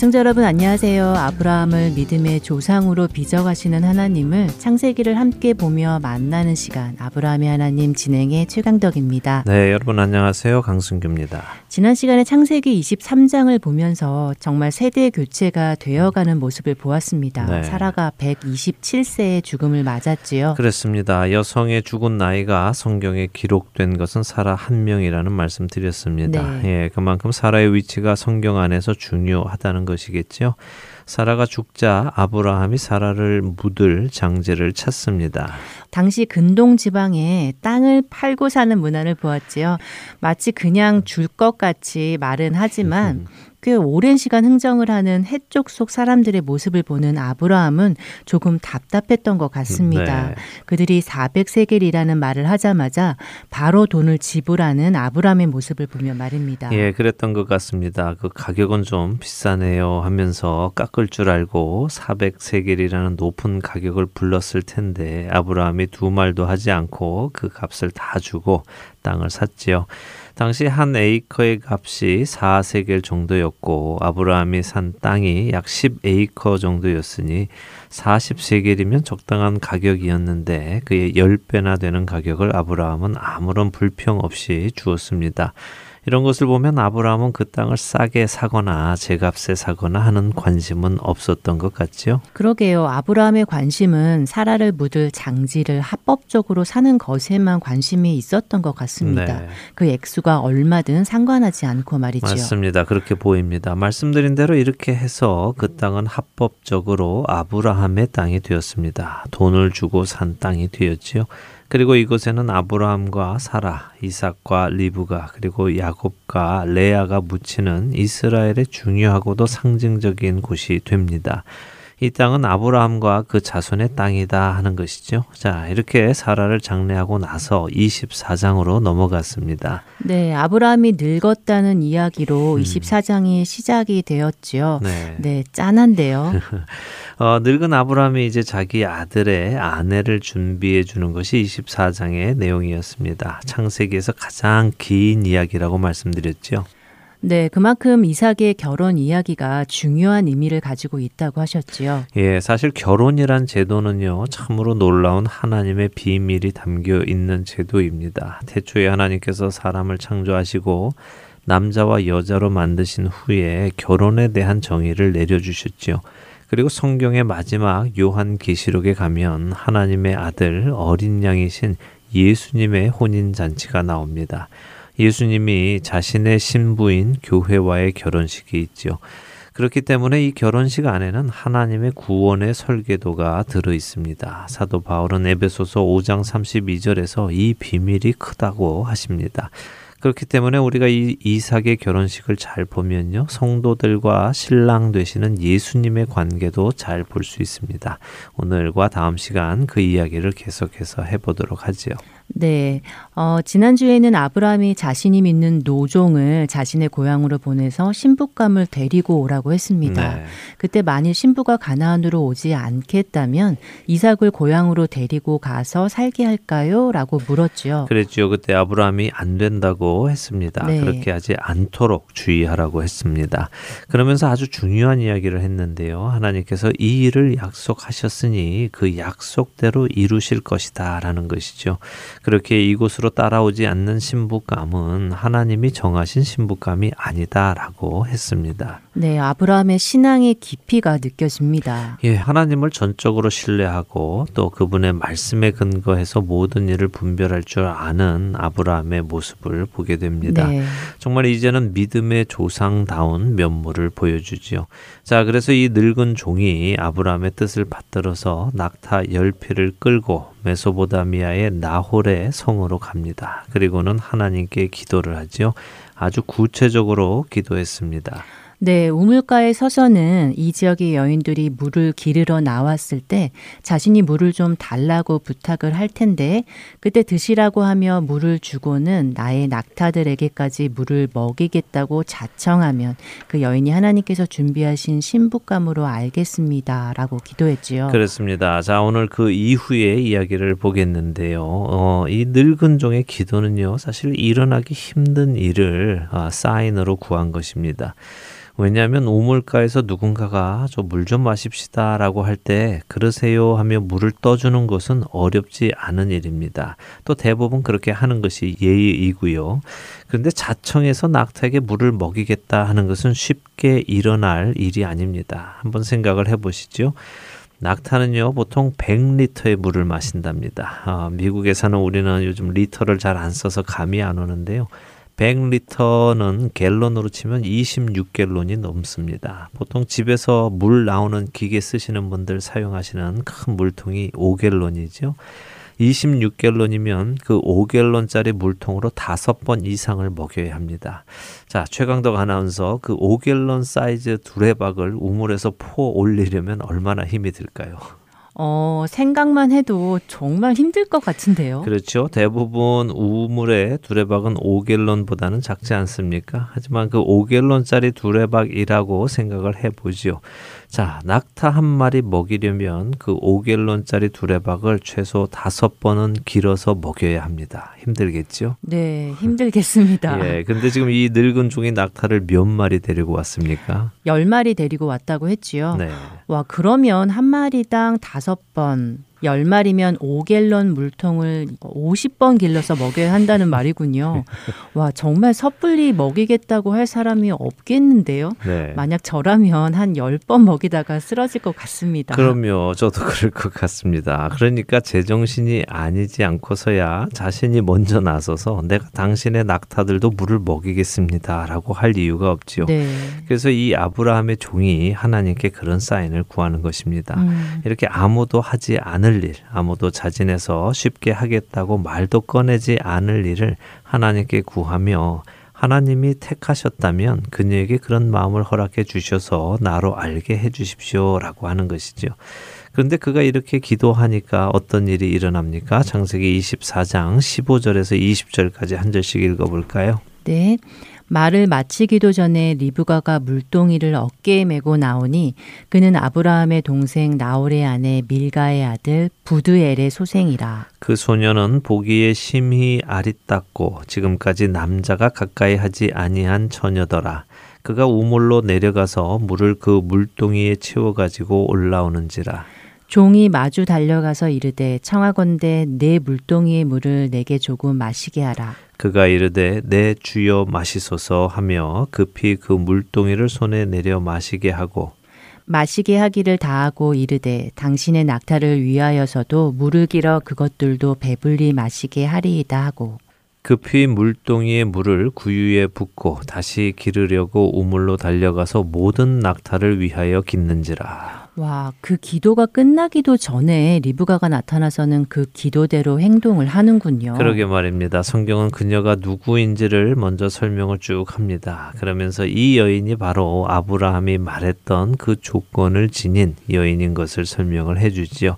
애청자 여러분 안녕하세요. 아브라함을 믿음의 조상으로 빚어가시는 하나님을 창세기를 함께 보며 만나는 시간 아브라함의 하나님 진행의 최강덕입니다. 네, 여러분 안녕하세요. 강승규입니다. 지난 시간에 창세기 23장을 보면서 정말 세대 교체가 되어가는 모습을 보았습니다. 네. 사라가 127세의 죽음을 맞았지요. 그렇습니다. 여성의 죽은 나이가 성경에 기록된 것은 사라 한 명이라는 말씀 드렸습니다. 네. 예, 그만큼 사라의 위치가 성경 안에서 중요하다는 것이겠죠. 사라가 죽자 아브라함이 사라를 묻을 장제를 찾습니다. 당시 근동 지방에 땅을 팔고 사는 문화를 보았지요. 마치 그냥 줄 것 같이 말은 하지만 꽤 오랜 시간 흥정을 하는 해쪽 속 사람들의 모습을 보는 아브라함은 조금 답답했던 것 같습니다. 네. 그들이 400세겔이라는 말을 하자마자 바로 돈을 지불하는 아브라함의 모습을 보며 말입니다. 예, 그랬던 것 같습니다. 그 가격은 좀 비싸네요 하면서 깎을 줄 알고 400세겔이라는 높은 가격을 불렀을 텐데 아브라함이 두 말도 하지 않고 그 값을 다 주고 땅을 샀지요. 당시 한 에이커의 값이 4세겔 정도였고 아브라함이 산 땅이 약 10에이커 정도였으니 40세겔이면 적당한 가격이었는데 그의 10배나 되는 가격을 아브라함은 아무런 불평 없이 주었습니다. 이런 것을 보면 아브라함은 그 땅을 싸게 사거나 제값에 사거나 하는 관심은 없었던 것 같지요. 그러게요. 아브라함의 관심은 사라를 묻을 장지를 합법적으로 사는 것에만 관심이 있었던 것 같습니다. 네. 그 액수가 얼마든 상관하지 않고 말이죠. 맞습니다. 그렇게 보입니다. 말씀드린 대로 이렇게 해서 그 땅은 합법적으로 아브라함의 땅이 되었습니다. 돈을 주고 산 땅이 되었지요. 그리고 이곳에는 아브라함과 사라, 이삭과 리브가 그리고 야곱과 레아가 묻히는 이스라엘의 중요하고도 상징적인 곳이 됩니다. 이 땅은 아브라함과 그 자손의 땅이다 하는 것이죠. 자, 이렇게 사라를 장례하고 나서 24장으로 넘어갔습니다. 네, 아브라함이 늙었다는 이야기로 음. 24장이 시작이 되었지요. 네, 네 짠한데요. 어, 늙은 아브라함이 이제 자기 아들의 아내를 준비해 주는 것이 24장의 내용이었습니다. 창세기에서 가장 긴 이야기라고 말씀드렸죠. 네, 그만큼 이삭의 결혼 이야기가 중요한 의미를 가지고 있다고 하셨지요. 예, 사실 결혼이란 제도는요, 참으로 놀라운 하나님의 비밀이 담겨 있는 제도입니다. 태초에 하나님께서 사람을 창조하시고 남자와 여자로 만드신 후에 결혼에 대한 정의를 내려주셨지요. 그리고 성경의 마지막 요한 계시록에 가면 하나님의 아들 어린 양이신 예수님의 혼인 잔치가 나옵니다. 예수님이 자신의 신부인 교회와의 결혼식이 있죠. 그렇기 때문에 이 결혼식 안에는 하나님의 구원의 설계도가 들어 있습니다. 사도 바울은 에베소서 5장 32절에서 이 비밀이 크다고 하십니다. 그렇기 때문에 우리가 이 이삭의 결혼식을 잘 보면요. 성도들과 신랑 되시는 예수님의 관계도 잘 볼 수 있습니다. 오늘과 다음 시간 그 이야기를 계속해서 해보도록 하지요. 네. 어, 지난주에는 아브라함이 자신이 믿는 노종을 자신의 고향으로 보내서 신부감을 데리고 오라고 했습니다. 네. 그때 만일 신부가 가나안으로 오지 않겠다면 이삭을 고향으로 데리고 가서 살게 할까요? 라고 물었죠. 그랬죠. 그때 아브라함이 안 된다고 했습니다. 네. 그렇게 하지 않도록 주의하라고 했습니다. 그러면서 아주 중요한 이야기를 했는데요. 하나님께서 이 일을 약속하셨으니 그 약속대로 이루실 것이다 라는 것이죠. 그렇게 이곳으로 따라오지 않는 신부감은 하나님이 정하신 신부감이 아니다라고 했습니다. 네, 아브라함의 신앙의 깊이가 느껴집니다. 예, 하나님을 전적으로 신뢰하고 또 그분의 말씀에 근거해서 모든 일을 분별할 줄 아는 아브라함의 모습을 보게 됩니다. 네. 정말 이제는 믿음의 조상다운 면모를 보여주지요. 자, 그래서 이 늙은 종이 아브라함의 뜻을 받들어서 낙타 열 피를 끌고 메소보다미아의 나홀의 성으로 갑니다. 그리고는 하나님께 기도를 하지요. 아주 구체적으로 기도했습니다. 네, 우물가에 서서는 이 지역의 여인들이 물을 기르러 나왔을 때 자신이 물을 좀 달라고 부탁을 할 텐데 그때 드시라고 하며 물을 주고는 나의 낙타들에게까지 물을 먹이겠다고 자청하면 그 여인이 하나님께서 준비하신 신부감으로 알겠습니다라고 기도했지요. 그렇습니다. 자, 오늘 그 이후의 이야기를 보겠는데요. 어, 이 늙은 종의 기도는요, 사실 일어나기 힘든 일을 아, 사인으로 구한 것입니다. 왜냐하면 우물가에서 누군가가 저 물 좀 마십시다 라고 할 때 그러세요 하며 물을 떠주는 것은 어렵지 않은 일입니다. 또 대부분 그렇게 하는 것이 예의이고요. 그런데 자청해서 낙타에게 물을 먹이겠다 하는 것은 쉽게 일어날 일이 아닙니다. 한번 생각을 해보시죠. 낙타는요 보통 100리터의 물을 마신답니다. 아, 미국에 사는 우리는 요즘 리터를 잘 안 써서 감이 안 오는데요. 100리터는 갤런으로 치면 26갤런이 넘습니다. 보통 집에서 물 나오는 기계 쓰시는 분들 사용하시는 큰 물통이 5갤런이죠. 26갤런이면 그 5갤런짜리 물통으로 다섯 번 이상을 먹여야 합니다. 자, 최강덕 아나운서 그 5갤런 사이즈 두레박을 우물에서 포 올리려면 얼마나 힘이 들까요? 어, 생각만 해도 정말 힘들 것 같은데요. 그렇죠. 대부분 우물의 두레박은 5갤런보다는 작지 않습니까? 하지만 그 5갤런짜리 두레박이라고 생각을 해보지요. 자, 낙타 한 마리 먹이려면 그 5갤런짜리 두레박을 최소 다섯 번은 길어서 먹여야 합니다. 힘들겠죠? 네, 힘들겠습니다. 예, 근데 지금 이 늙은 종이 낙타를 몇 마리 데리고 왔습니까? 열 마리 데리고 왔다고 했지요. 네. 와, 그러면 한 마리당 다섯 번 10마리면 5갤런 물통을 50번 길러서 먹여야 한다는 말이군요. 와, 정말 섣불리 먹이겠다고 할 사람이 없겠는데요. 네. 만약 저라면 한 10번 먹이다가 쓰러질 것 같습니다. 그럼요. 저도 그럴 것 같습니다. 그러니까 제정신이 아니지 않고서야 자신이 먼저 나서서 내가 당신의 낙타들도 물을 먹이겠습니다. 라고 할 이유가 없지요. 네. 그래서 이 아브라함의 종이 하나님께 그런 사인을 구하는 것입니다. 음. 이렇게 아무도 하지 않을 일, 아무도 자진해서 쉽게 하겠다고 말도 꺼내지 않을 일을 하나님께 구하며 하나님이 택하셨다면 그녀에게 그런 마음을 허락해 주셔서 나로 알게 해 주십시오라고 하는 것이죠. 그런데 그가 이렇게 기도하니까 어떤 일이 일어납니까? 창세기 24장 15절에서 20절까지 한 절씩 읽어 볼까요? 네. 말을 마치기도 전에 리브가가 물동이를 어깨에 메고 나오니 그는 아브라함의 동생 나홀의 아내 밀가의 아들 부드엘의 소생이라. 그 소녀는 보기에 심히 아리따고 지금까지 남자가 가까이 하지 아니한 처녀더라. 그가 우물로 내려가서 물을 그 물동이에 채워 가지고 올라오는지라. 종이 마주 달려가서 이르되 청하건대 내 물동이의 물을 내게 조금 마시게 하라. 그가 이르되 내 주여 마시소서 하며 급히 그 물동이를 손에 내려 마시게 하고 마시게 하기를 다하고 이르되 당신의 낙타를 위하여서도 물을 길어 그것들도 배불리 마시게 하리이다 하고 급히 물동이의 물을 구유에 붓고 다시 기르려고 우물로 달려가서 모든 낙타를 위하여 깃는지라. 와, 그 기도가 끝나기도 전에 리브가가 나타나서는 그 기도대로 행동을 하는군요. 그러게 말입니다. 성경은 그녀가 누구인지를 먼저 설명을 쭉 합니다. 그러면서 이 여인이 바로 아브라함이 말했던 그 조건을 지닌 여인인 것을 설명을 해주지요.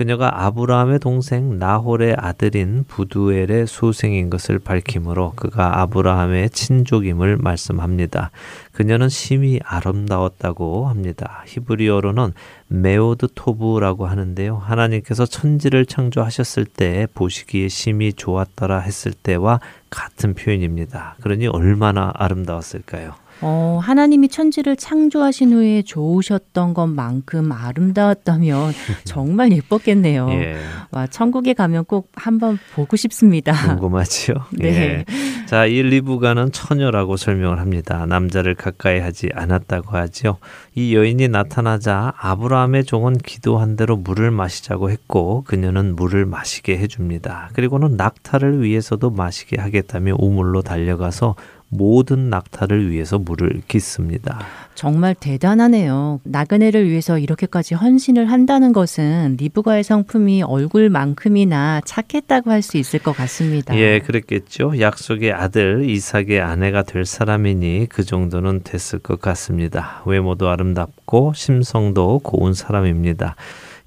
그녀가 아브라함의 동생 나홀의 아들인 부두엘의 소생인 것을 밝히므로 그가 아브라함의 친족임을 말씀합니다. 그녀는 심히 아름다웠다고 합니다. 히브리어로는 메오드 토브라고 하는데요. 하나님께서 천지를 창조하셨을 때 보시기에 심히 좋았더라 했을 때와 같은 표현입니다. 그러니 얼마나 아름다웠을까요? 어, 하나님이 천지를 창조하신 후에 좋으셨던 것만큼 아름다웠다면 정말 예뻤겠네요. 예. 와, 천국에 가면 꼭 한번 보고 싶습니다. 궁금하지요? 네. 예. 자, 이 리브가는 처녀라고 설명을 합니다. 남자를 가까이 하지 않았다고 하지요. 이 여인이 나타나자 아브라함의 종은 기도한 대로 물을 마시자고 했고 그녀는 물을 마시게 해줍니다. 그리고는 낙타를 위해서도 마시게 하겠다며 우물로 달려가서 모든 낙타를 위해서 물을 깃습니다. 정말 대단하네요. 나그네를 위해서 이렇게까지 헌신을 한다는 것은 리브가의 성품이 얼굴만큼이나 착했다고 할 수 있을 것 같습니다. 예, 그랬겠죠. 약속의 아들 이삭의 아내가 될 사람이니 그 정도는 됐을 것 같습니다. 외모도 아름답고 심성도 고운 사람입니다.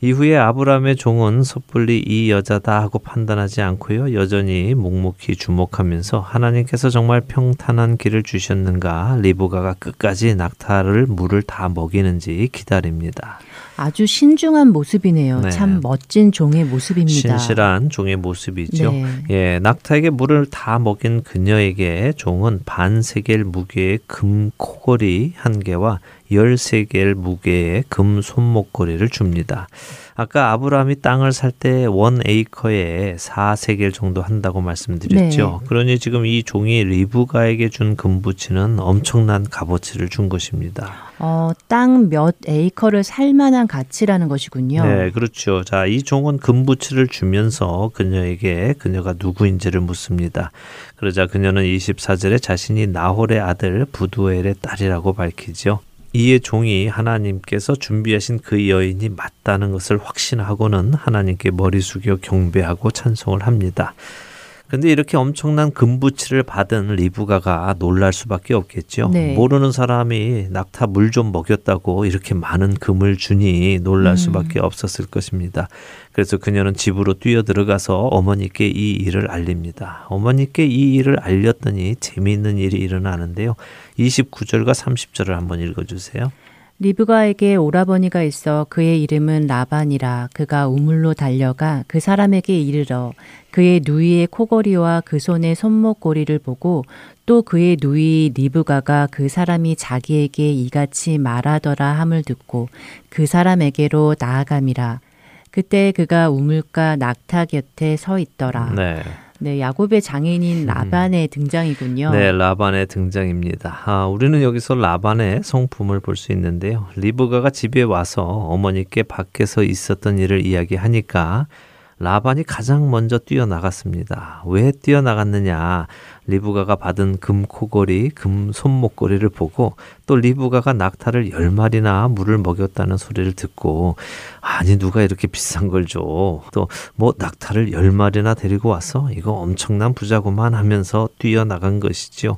이후에 아브라함의 종은 섣불리 이 여자다 하고 판단하지 않고요. 여전히 묵묵히 주목하면서 하나님께서 정말 평탄한 길을 주셨는가 리브가가 끝까지 낙타를 물을 다 먹이는지 기다립니다. 아주 신중한 모습이네요. 네. 참 멋진 종의 모습입니다. 신실한 종의 모습이죠. 네. 예, 낙타에게 물을 다 먹인 그녀에게 종은 반세겔 무게의 금 코걸이 한 개와 열세겔 무게의 금 손목걸이를 줍니다. 아까 아브라함이 땅을 살 때 원 에이커에 4세겔 정도 한다고 말씀드렸죠. 네. 그러니 지금 이 종이 리브가에게 준 금부치는 엄청난 값어치를 준 것입니다. 어, 땅 몇 에이커를 살 만한 가치라는 것이군요. 네, 그렇죠. 자, 이 종은 금부치를 주면서 그녀에게 그녀가 누구인지를 묻습니다. 그러자 그녀는 24절에 자신이 나홀의 아들 부두엘의 딸이라고 밝히죠. 이에 종이 하나님께서 준비하신 그 여인이 맞다는 것을 확신하고는 하나님께 머리 숙여 경배하고 찬송을 합니다. 근데 이렇게 엄청난 금부치를 받은 리브가가 놀랄 수밖에 없겠죠. 네. 모르는 사람이 낙타 물 좀 먹였다고 이렇게 많은 금을 주니 놀랄 음. 수밖에 없었을 것입니다. 그래서 그녀는 집으로 뛰어 들어가서 어머니께 이 일을 알립니다. 어머니께 이 일을 알렸더니 재미있는 일이 일어나는데요. 29절과 30절을 한번 읽어 주세요. 리브가에게 오라버니가 있어 그의 이름은 라반이라 그가 우물로 달려가 그 사람에게 이르러 그의 누이의 코걸이와 그 손의 손목고리를 보고 또 그의 누이 리브가가 그 사람이 자기에게 이같이 말하더라 함을 듣고 그 사람에게로 나아감이라 그때 그가 우물가 낙타 곁에 서 있더라. 네. 네, 야곱의 장인인 라반의 등장이군요. 네, 라반의 등장입니다. 아, 우리는 여기서 라반의 성품을 볼 수 있는데요. 리브가가 집에 와서 어머니께 밖에서 있었던 일을 이야기하니까 라반이 가장 먼저 뛰어나갔습니다. 왜 뛰어나갔느냐? 리브가가 받은 금 코걸이, 금 손목걸이를 보고 또 리브가가 낙타를 열 마리나 물을 먹였다는 소리를 듣고 아니 누가 이렇게 비싼 걸 줘? 또 뭐 낙타를 열 마리나 데리고 왔어? 이거 엄청난 부자구만 하면서 뛰어나간 것이지요.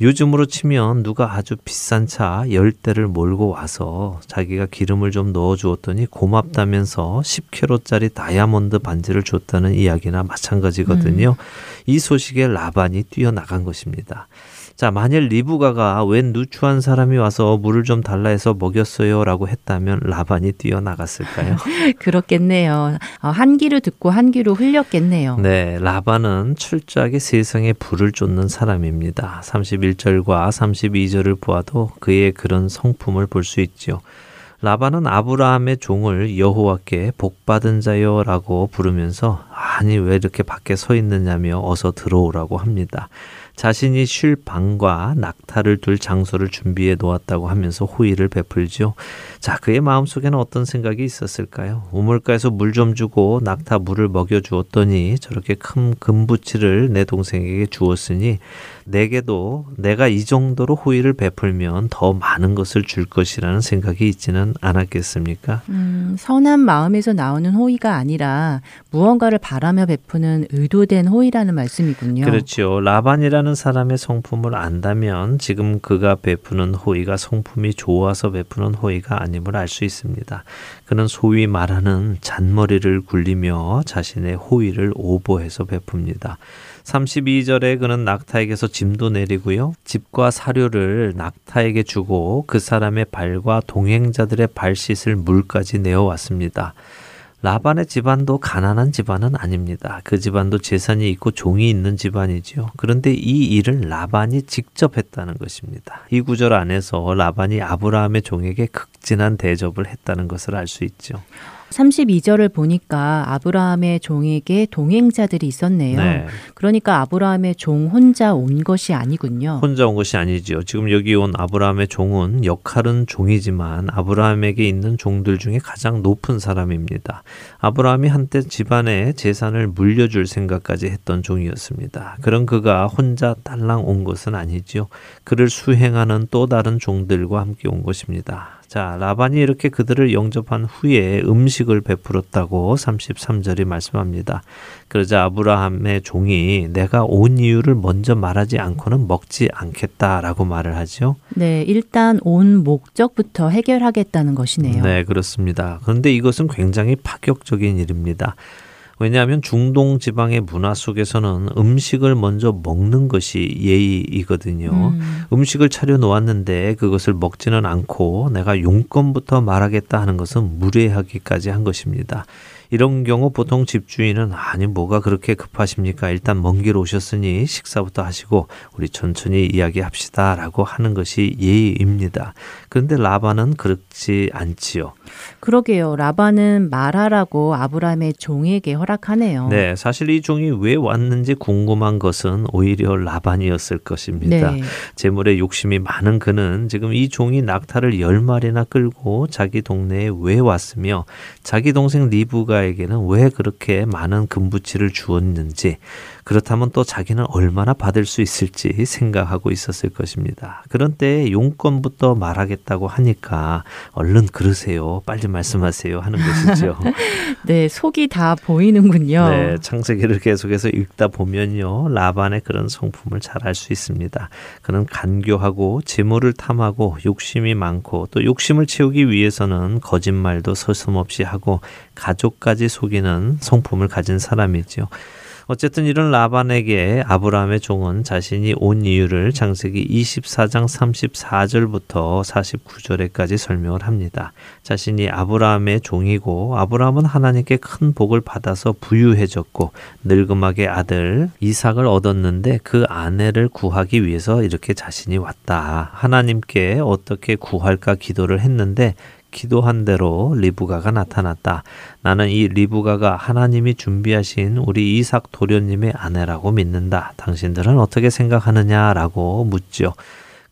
요즘으로 치면 누가 아주 비싼 차 열대를 몰고 와서 자기가 기름을 좀 넣어 주었더니 고맙다면서 10kg짜리 다이아몬드 반지를 줬다는 이야기나 마찬가지거든요. 이 소식에 라반이 뛰어나간 것입니다. 자, 만일 리브가가 웬 누추한 사람이 와서 물을 좀 달라 해서 먹였어요라고 했다면 라반이 뛰어나갔을까요? 그렇겠네요. 어, 한 귀로 듣고 한 귀로 흘렸겠네요. 네, 라반은 철저하게 세상에 불을 쫓는 사람입니다. 31절과 32절을 보아도 그의 그런 성품을 볼 수 있지요. 라반은 아브라함의 종을 여호와께 복받은 자여라고 부르면서 아니 왜 이렇게 밖에 서 있느냐며 어서 들어오라고 합니다. 자신이 쉴 방과 낙타를 둘 장소를 준비해 놓았다고 하면서 호의를 베풀죠. 자, 그의 마음속에는 어떤 생각이 있었을까요? 우물가에서 물 좀 주고 낙타 물을 먹여 주었더니 저렇게 큰 금부치를 내 동생에게 주었으니 내게도 내가 이 정도로 호의를 베풀면 더 많은 것을 줄 것이라는 생각이 있지는 않았겠습니까? 음, 선한 마음에서 나오는 호의가 아니라 무언가를 바라며 베푸는 의도된 호의라는 말씀이군요. 그렇죠. 라반이라는 사람의 성품을 안다면 지금 그가 베푸는 호의가 성품이 좋아서 베푸는 호의가 아 님을 알 수 있습니다. 그는 소위 말하는 잔머리를 굴리며 자신의 호의를 오버해서 베풉니다. 32절에 그는 낙타에게서 짐도 내리고요. 집과 사료를 낙타에게 주고 그 사람의 발과 동행자들의 발 씻을 물까지 내어왔습니다. 라반의 집안도 가난한 집안은 아닙니다. 그 집안도 재산이 있고 종이 있는 집안이지요. 그런데 이 일을 라반이 직접 했다는 것입니다. 이 구절 안에서 라반이 아브라함의 종에게 극진한 대접을 했다는 것을 알 수 있죠. 32절을 보니까 아브라함의 종에게 동행자들이 있었네요. 네. 그러니까 아브라함의 종 혼자 온 것이 아니군요. 혼자 온 것이 아니지요. 지금 여기 온 아브라함의 종은 역할은 종이지만 아브라함에게 있는 종들 중에 가장 높은 사람입니다. 아브라함이 한때 집안의 재산을 물려줄 생각까지 했던 종이었습니다. 그런 그가 혼자 딸랑 온 것은 아니지요. 그를 수행하는 또 다른 종들과 함께 온 것입니다. 자, 라반이 이렇게 그들을 영접한 후에 음식을 베풀었다고 33절이 말씀합니다. 그러자 아브라함의 종이 내가 온 이유를 먼저 말하지 않고는 먹지 않겠다라고 말을 하죠. 네, 일단 온 목적부터 해결하겠다는 것이네요. 네, 그렇습니다. 그런데 이것은 굉장히 파격적인 일입니다. 왜냐하면 중동 지방의 문화 속에서는 음식을 먼저 먹는 것이 예의이거든요. 음. 식을 차려 놓았는데 그것을 먹지는 않고 내가 용건부터 말하겠다 하는 것은 무례하기까지 한 것입니다. 이런 경우 보통 집주인은 아니 뭐가 그렇게 급하십니까? 일단 먼 길 오셨으니 식사부터 하시고 우리 천천히 이야기합시다라고 하는 것이 예의입니다. 그런데 라반은 그렇지 않지요. 그러게요. 라반은 말하라고 아브라함의 종에게 허락하네요. 네, 사실 이 종이 왜 왔는지 궁금한 것은 오히려 라반이었을 것입니다. 네. 재물에 욕심이 많은 그는 지금 이 종이 낙타를 열 마리나 끌고 자기 동네에 왜 왔으며 자기 동생 리브가 누가에게는 왜 그렇게 많은 금부치를 주었는지 그렇다면 또 자기는 얼마나 받을 수 있을지 생각하고 있었을 것입니다. 그런 때 용건부터 말하겠다고 하니까 얼른 그러세요. 빨리 말씀하세요. 하는 것이죠. 네, 속이 다 보이는군요. 네, 창세기를 계속해서 읽다 보면요. 라반의 그런 성품을 잘 알 수 있습니다. 그는 간교하고 재물을 탐하고 욕심이 많고 또 욕심을 채우기 위해서는 거짓말도 서슴없이 하고 가족까지 속이는 성품을 가진 사람이지요. 어쨌든 이런 라반에게 아브라함의 종은 자신이 온 이유를 창세기 24장 34절부터 49절에까지 설명을 합니다. 자신이 아브라함의 종이고 아브라함은 하나님께 큰 복을 받아서 부유해졌고 늙음하게 아들 이삭을 얻었는데 그 아내를 구하기 위해서 이렇게 자신이 왔다. 하나님께 어떻게 구할까 기도를 했는데 기도한 대로 리브가가 나타났다. 나는 이 리브가가 하나님이 준비하신 우리 이삭 도련님의 아내라고 믿는다. 당신들은 어떻게 생각하느냐라고 묻죠.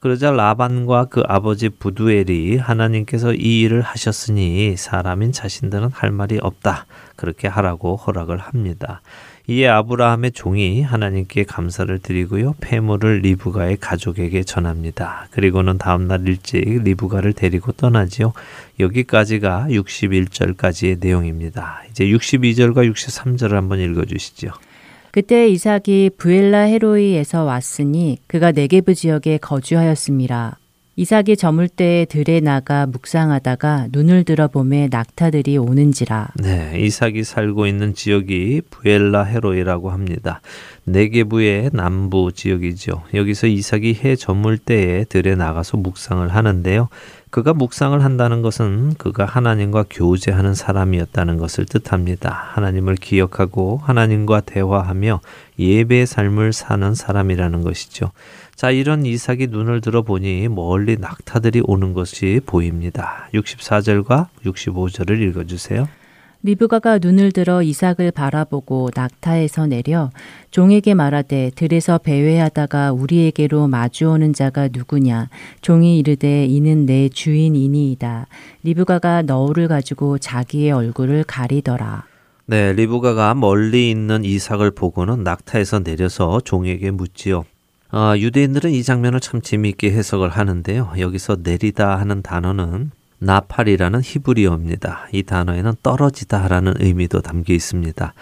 그러자 라반과 그 아버지 부두엘이 하나님께서 이 일을 하셨으니 사람인 자신들은 할 말이 없다. 그렇게 하라고 허락을 합니다. 이에 아브라함의 종이 하나님께 감사를 드리고요. 폐물을 리브가의 가족에게 전합니다. 그리고는 다음날 일찍 리브가를 데리고 떠나지요. 여기까지가 61절까지의 내용입니다. 이제 62절과 63절을 한번 읽어 주시죠. 그때 이삭이 부엘라 헤로이에서 왔으니 그가 네게브 지역에 거주하였습니다. 이삭이 저물 때에 들에 나가 묵상하다가 눈을 들어보매 낙타들이 오는지라. 네, 이삭이 살고 있는 지역이 부엘라 헤로이라고 합니다. 네게부의 남부 지역이죠. 여기서 이삭이 해 저물 때에 들에 나가서 묵상을 하는데요. 그가 묵상을 한다는 것은 그가 하나님과 교제하는 사람이었다는 것을 뜻합니다. 하나님을 기억하고 하나님과 대화하며 예배의 삶을 사는 사람이라는 것이죠. 자, 이런 이삭이 눈을 들어보니 멀리 낙타들이 오는 것이 보입니다. 64절과 65절을 읽어주세요. 리브가가 눈을 들어 이삭을 바라보고 낙타에서 내려 종에게 말하되 들에서 배회하다가 우리에게로 마주오는 자가 누구냐 종이 이르되 이는 내 주인이니이다 리브가가 너울을 가지고 자기의 얼굴을 가리더라 네, 리브가가 멀리 있는 이삭을 보고는 낙타에서 내려서 종에게 묻지요. 어, 유대인들은 이 장면을 참 재미있게 해석을 하는데요. 여기서 내리다 하는 단어는 나팔이라는 히브리어입니다. 이 단어에는 떨어지다라는 의미도 담겨 있습니다.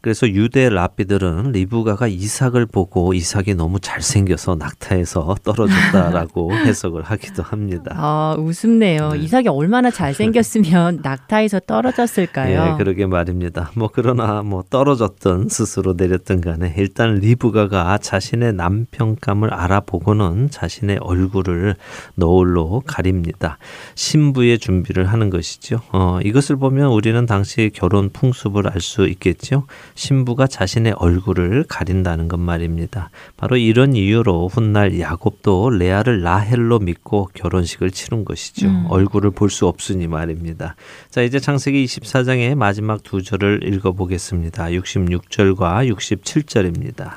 그래서 유대 랍비들은 리브가가 이삭을 보고 이삭이 너무 잘생겨서 낙타에서 떨어졌다라고 해석을 하기도 합니다. 아, 우습네요. 네. 이삭이 얼마나 잘생겼으면 낙타에서 떨어졌을까요? 예, 그러게 말입니다. 뭐 그러나 뭐 떨어졌든 스스로 내렸든 간에 일단 리브가가 자신의 남편감을 알아보고는 자신의 얼굴을 노을로 가립니다. 신부의 준비를 하는 것이죠. 어, 이것을 보면 우리는 당시 결혼 풍습을 알 수 있겠죠. 신부가 자신의 얼굴을 가린다는 것 말입니다. 바로 이런 이유로 훗날 야곱도 레아를 라헬로 믿고 결혼식을 치른 것이죠. 음. 얼굴을 볼 수 없으니 말입니다. 자, 이제 창세기 24장의 마지막 두 절을 읽어보겠습니다. 66절과 67절입니다.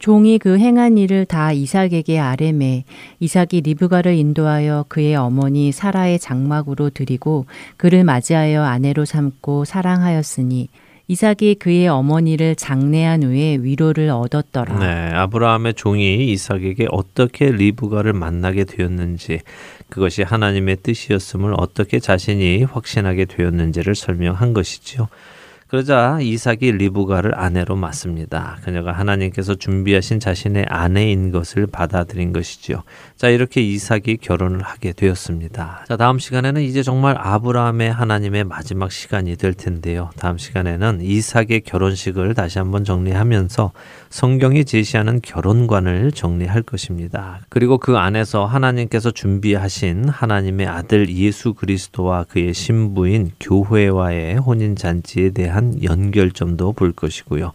종이 그 행한 일을 다 이삭에게 아뢰매 이삭이 리브가를 인도하여 그의 어머니 사라의 장막으로 드리고 그를 맞이하여 아내로 삼고 사랑하였으니 이삭이 그의 어머니를 장례한 후에 위로를 얻었더라. 네, 아브라함의 종이 이삭에게 어떻게 리브가를 만나게 되었는지 그것이 하나님의 뜻이었음을 어떻게 자신이 확신하게 되었는지를 설명한 것이지요. 그러자 이삭이 리브가를 아내로 맞습니다. 그녀가 하나님께서 준비하신 자신의 아내인 것을 받아들인 것이지요. 자, 이렇게 이삭이 결혼을 하게 되었습니다. 자, 다음 시간에는 이제 정말 아브라함의 하나님의 마지막 시간이 될 텐데요. 다음 시간에는 이삭의 결혼식을 다시 한번 정리하면서 성경이 제시하는 결혼관을 정리할 것입니다. 그리고 그 안에서 하나님께서 준비하신 하나님의 아들 예수 그리스도와 그의 신부인 교회와의 혼인 잔치에 대한 연결점도 볼 것이고요.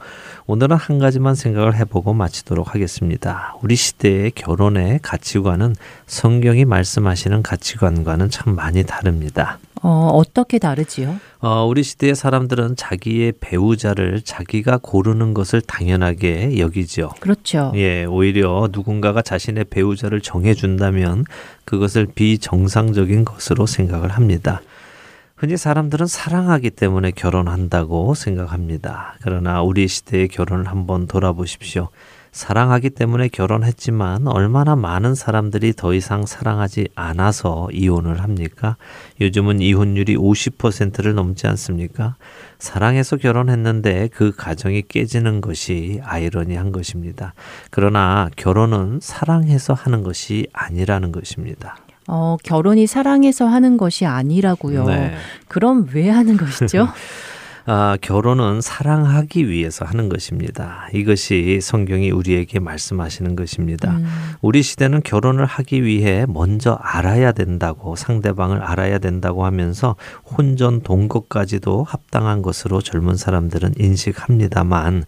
오늘은 한 가지만 생각을 해보고 마치도록 하겠습니다. 우리 시대의 결혼의 가치관은 성경이 말씀하시는 가치관과는 참 많이 다릅니다. 어, 어떻게 다르지요? 어, 우리 시대의 사람들은 자기의 배우자를 자기가 고르는 것을 당연하게 여기죠. 그렇죠. 예, 오히려 누군가가 자신의 배우자를 정해준다면 그것을 비정상적인 것으로 생각을 합니다. 흔히 사람들은 사랑하기 때문에 결혼한다고 생각합니다. 그러나 우리 시대의 결혼을 한번 돌아보십시오. 사랑하기 때문에 결혼했지만 얼마나 많은 사람들이 더 이상 사랑하지 않아서 이혼을 합니까? 요즘은 이혼율이 50%를 넘지 않습니까? 사랑해서 결혼했는데 그 가정이 깨지는 것이 아이러니한 것입니다. 그러나 결혼은 사랑해서 하는 것이 아니라는 것입니다. 어, 결혼이 사랑해서 하는 것이 아니라고요. 네. 그럼 왜 하는 것이죠? 아, 결혼은 사랑하기 위해서 하는 것입니다. 이것이 성경이 우리에게 말씀하시는 것입니다. 음. 우리 시대는 결혼을 하기 위해 먼저 알아야 된다고 상대방을 알아야 된다고 하면서 혼전 동거까지도 합당한 것으로 젊은 사람들은 인식합니다만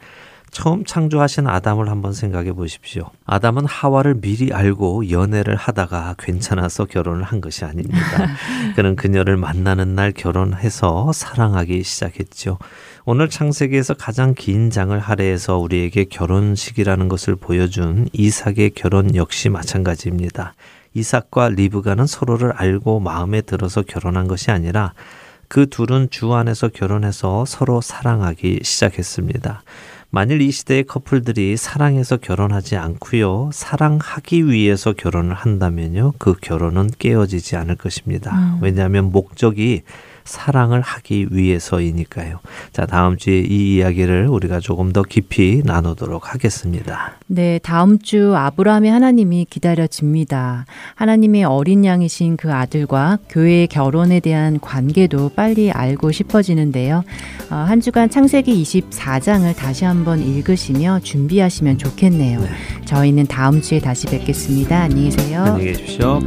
처음 창조하신 아담을 한번 생각해 보십시오. 아담은 하와를 미리 알고 연애를 하다가 괜찮아서 결혼을 한 것이 아닙니다. 그는 그녀를 만나는 날 결혼해서 사랑하기 시작했죠. 오늘 창세기에서 가장 긴 장을 할애해서 우리에게 결혼식이라는 것을 보여준 이삭의 결혼 역시 마찬가지입니다. 이삭과 리브가는 서로를 알고 마음에 들어서 결혼한 것이 아니라 그 둘은 주 안에서 결혼해서 서로 사랑하기 시작했습니다. 만일 이 시대의 커플들이 사랑해서 결혼하지 않고요. 사랑하기 위해서 결혼을 한다면요. 그 결혼은 깨어지지 않을 것입니다. 음. 왜냐하면 목적이 사랑을 하기 위해서이니까요. 자, 다음 주에 이 이야기를 우리가 조금 더 깊이 나누도록 하겠습니다. 네, 다음 주 아브라함의 하나님이 기다려집니다. 하나님의 어린 양이신 그 아들과 교회의 결혼에 대한 관계도 빨리 알고 싶어지는데요. 어, 한 주간 창세기 24장을 다시 한번 읽으시며 준비하시면 좋겠네요. 네. 저희는 다음 주에 다시 뵙겠습니다. 안녕히 계세요. 안녕히 계십시오.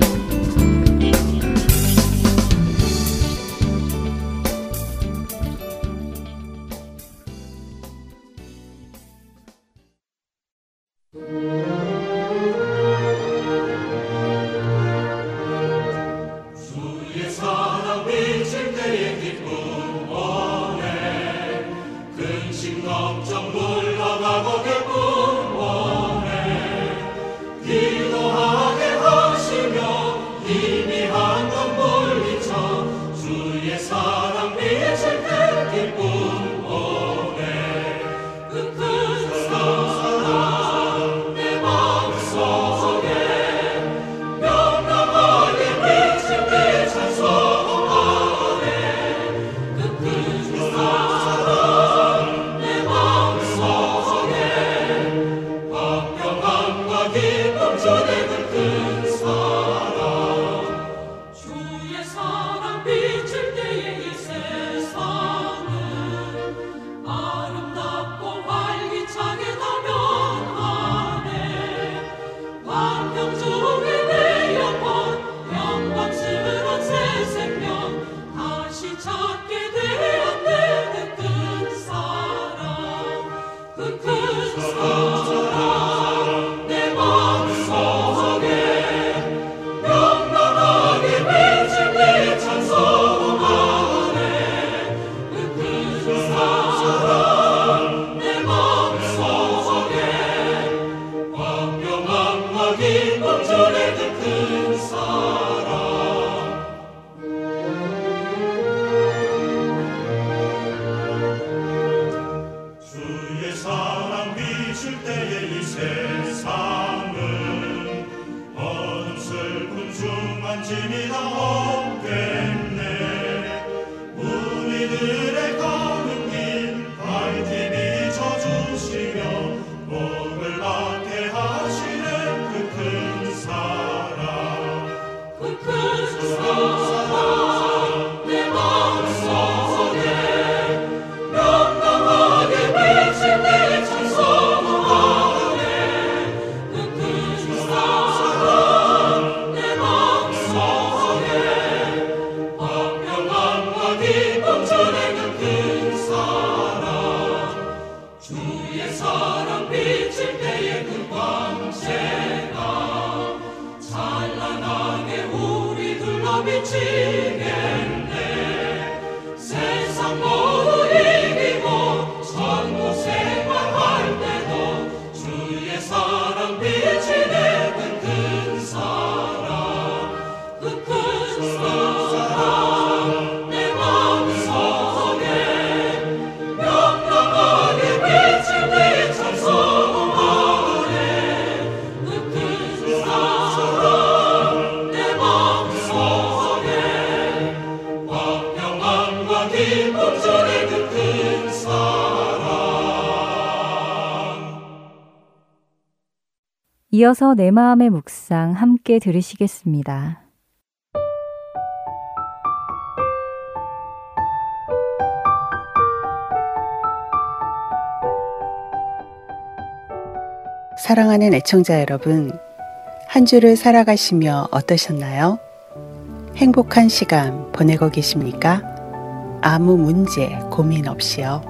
이 어서 내 마음의 묵상 함께 들으시겠습니다. 사랑하는 애청자 여러분, 한 주를 살아가시며 어떠셨나요? 행복한 시간 보내고 계십니까? 아무 문제, 고민 없이요.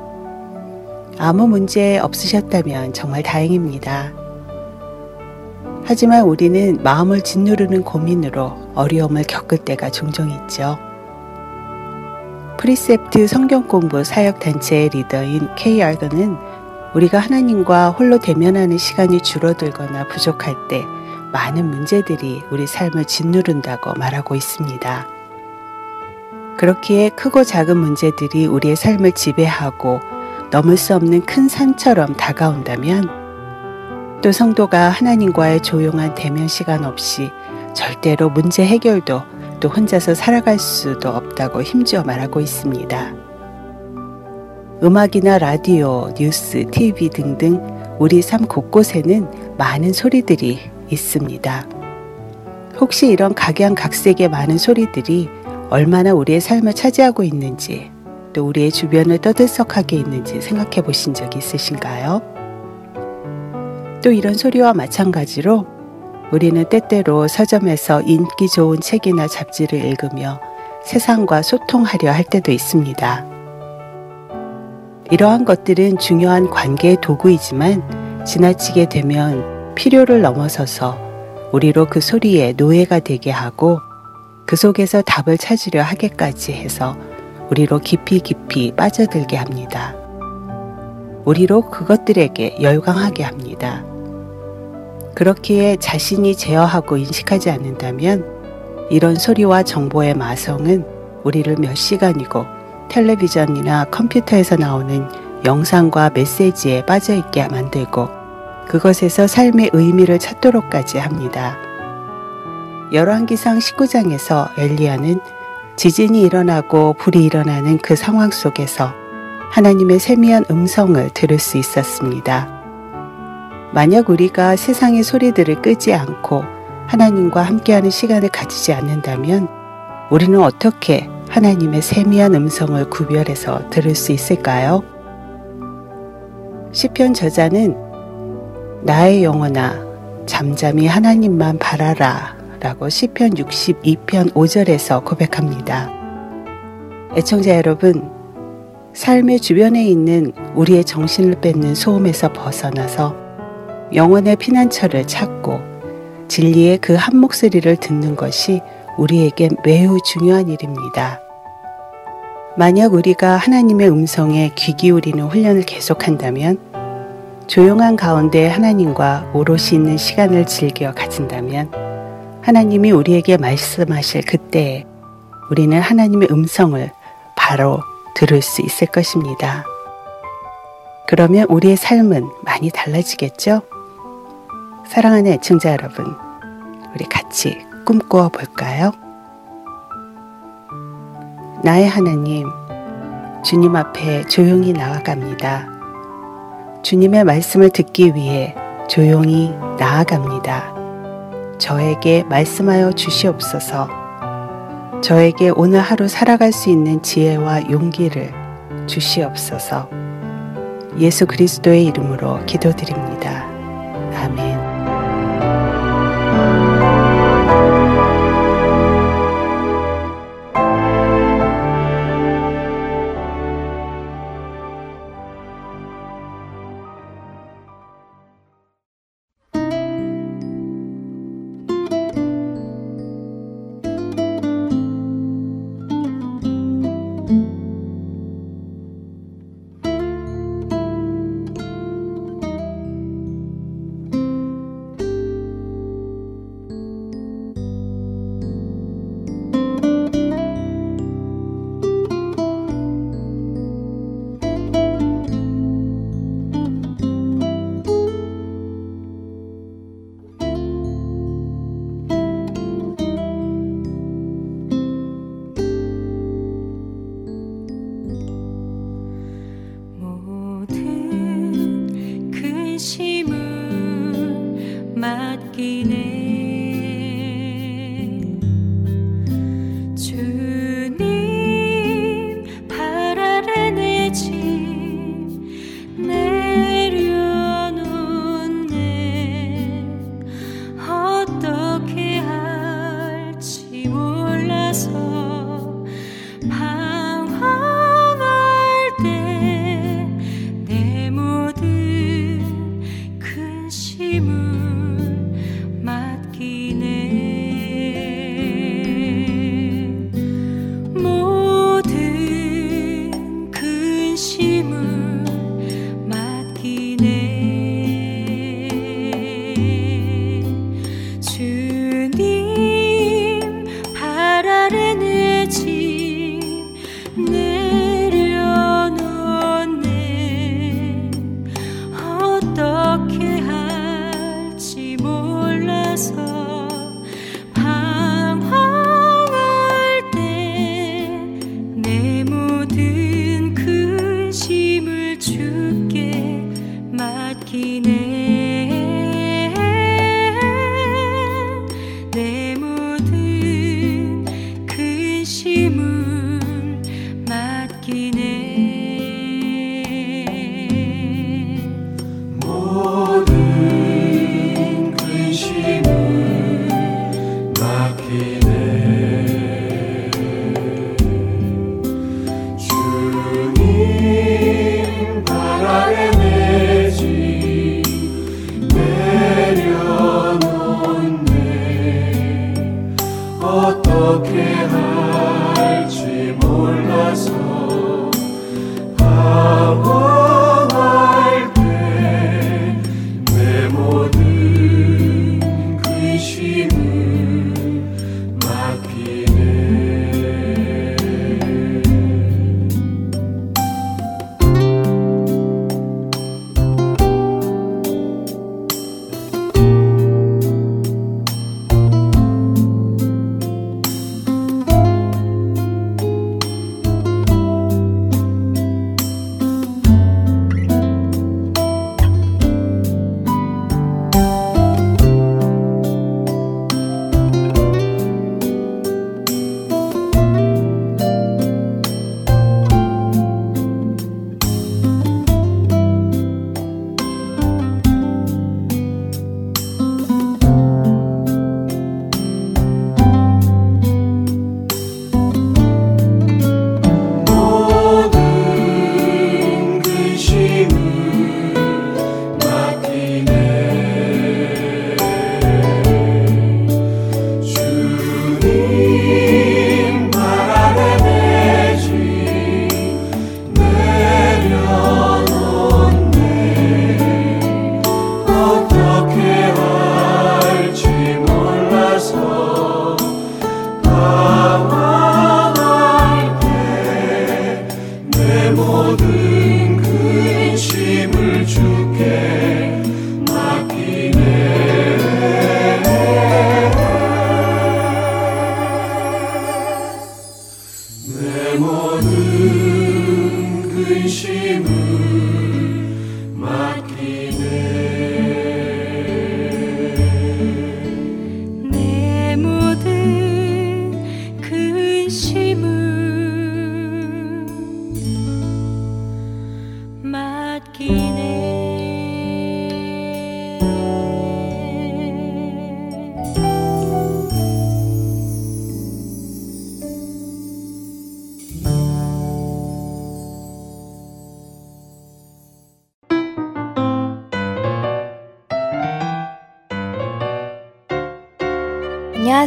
아무 문제 없으셨다면 정말 다행입니다. 하지만 우리는 마음을 짓누르는 고민으로 어려움을 겪을 때가 종종 있죠. Precept 성경 공부 사역 단체의 리더인 케이 아더는 우리가 하나님과 홀로 대면하는 시간이 줄어들거나 부족할 때 많은 문제들이 우리 삶을 짓누른다고 말하고 있습니다. 그렇기에 크고 작은 문제들이 우리의 삶을 지배하고 넘을 수 없는 큰 산처럼 다가온다면 또 성도가 하나님과의 조용한 대면 시간 없이 절대로 문제 해결도 또 혼자서 살아갈 수도 없다고 힘주어 말하고 있습니다. 음악이나 라디오, 뉴스, TV 등등 우리 삶 곳곳에는 많은 소리들이 있습니다. 혹시 이런 각양각색의 많은 소리들이 얼마나 우리의 삶을 차지하고 있는지 또 우리의 주변을 떠들썩하게 있는지 생각해 보신 적 있으신가요? 또 이런 소리와 마찬가지로 우리는 때때로 서점에서 인기 좋은 책이나 잡지를 읽으며 세상과 소통하려 할 때도 있습니다. 이러한 것들은 중요한 관계의 도구이지만 지나치게 되면 필요를 넘어서서 우리로 그 소리에 노예가 되게 하고 그 속에서 답을 찾으려 하게까지 해서 우리로 깊이 깊이 빠져들게 합니다. 우리로 그것들에게 열광하게 합니다. 그렇기에 자신이 제어하고 인식하지 않는다면 이런 소리와 정보의 마성은 우리를 몇 시간이고 텔레비전이나 컴퓨터에서 나오는 영상과 메시지에 빠져 있게 만들고 그것에서 삶의 의미를 찾도록까지 합니다. 열왕기상 19장에서 엘리야는 지진이 일어나고 불이 일어나는 그 상황 속에서 하나님의 세미한 음성을 들을 수 있었습니다. 만약 우리가 세상의 소리들을 끄지 않고 하나님과 함께하는 시간을 가지지 않는다면 우리는 어떻게 하나님의 세미한 음성을 구별해서 들을 수 있을까요? 시편 저자는 나의 영혼아 잠잠히 하나님만 바라라 라고 시편 62편 5절에서 고백합니다. 애청자 여러분, 삶의 주변에 있는 우리의 정신을 뺏는 소음에서 벗어나서 영혼의 피난처를 찾고 진리의 그 한 목소리를 듣는 것이 우리에게 매우 중요한 일입니다. 만약 우리가 하나님의 음성에 귀 기울이는 훈련을 계속한다면 조용한 가운데 하나님과 오롯이 있는 시간을 즐겨 가진다면 하나님이 우리에게 말씀하실 그때에 우리는 하나님의 음성을 바로 들을 수 있을 것입니다. 그러면 우리의 삶은 많이 달라지겠죠? 사랑하는 애청자 여러분, 우리 같이 꿈꾸어 볼까요? 나의 하나님, 주님 앞에 조용히 나아갑니다. 주님의 말씀을 듣기 위해 조용히 나아갑니다. 저에게 말씀하여 주시옵소서. 저에게 오늘 하루 살아갈 수 있는 지혜와 용기를 주시옵소서. 예수 그리스도의 이름으로 기도드립니다. 아멘.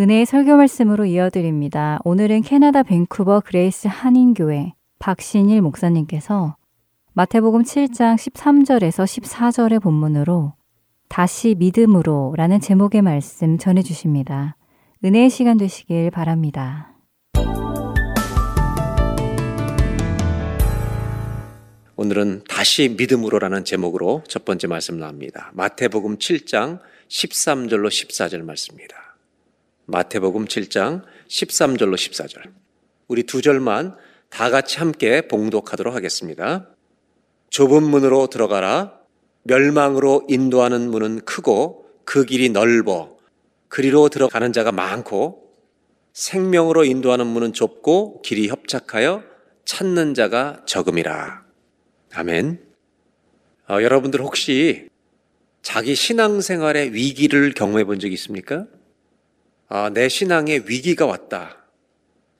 은혜의 설교 말씀으로 이어드립니다. 오늘은 캐나다 밴쿠버 그레이스 한인교회 박신일 목사님께서 마태복음 7장 13절에서 14절의 본문으로 다시 믿음으로 라는 제목의 말씀 전해 주십니다. 은혜의 시간 되시길 바랍니다. 오늘은 다시 믿음으로라는 제목으로 첫 번째 말씀 나옵니다. 마태복음 7장 13절로 14절 말씀입니다. 마태복음 7장 13절로 14절. 우리 두 절만 다 같이 함께 봉독하도록 하겠습니다. 좁은 문으로 들어가라. 멸망으로 인도하는 문은 크고 그 길이 넓어 그리로 들어가는 자가 많고 생명으로 인도하는 문은 좁고 길이 협착하여 찾는 자가 적음이라. 아멘. 어, 여러분들 혹시 자기 신앙생활의 위기를 경험해 본적 있습니까? 아, 내 신앙에 위기가 왔다.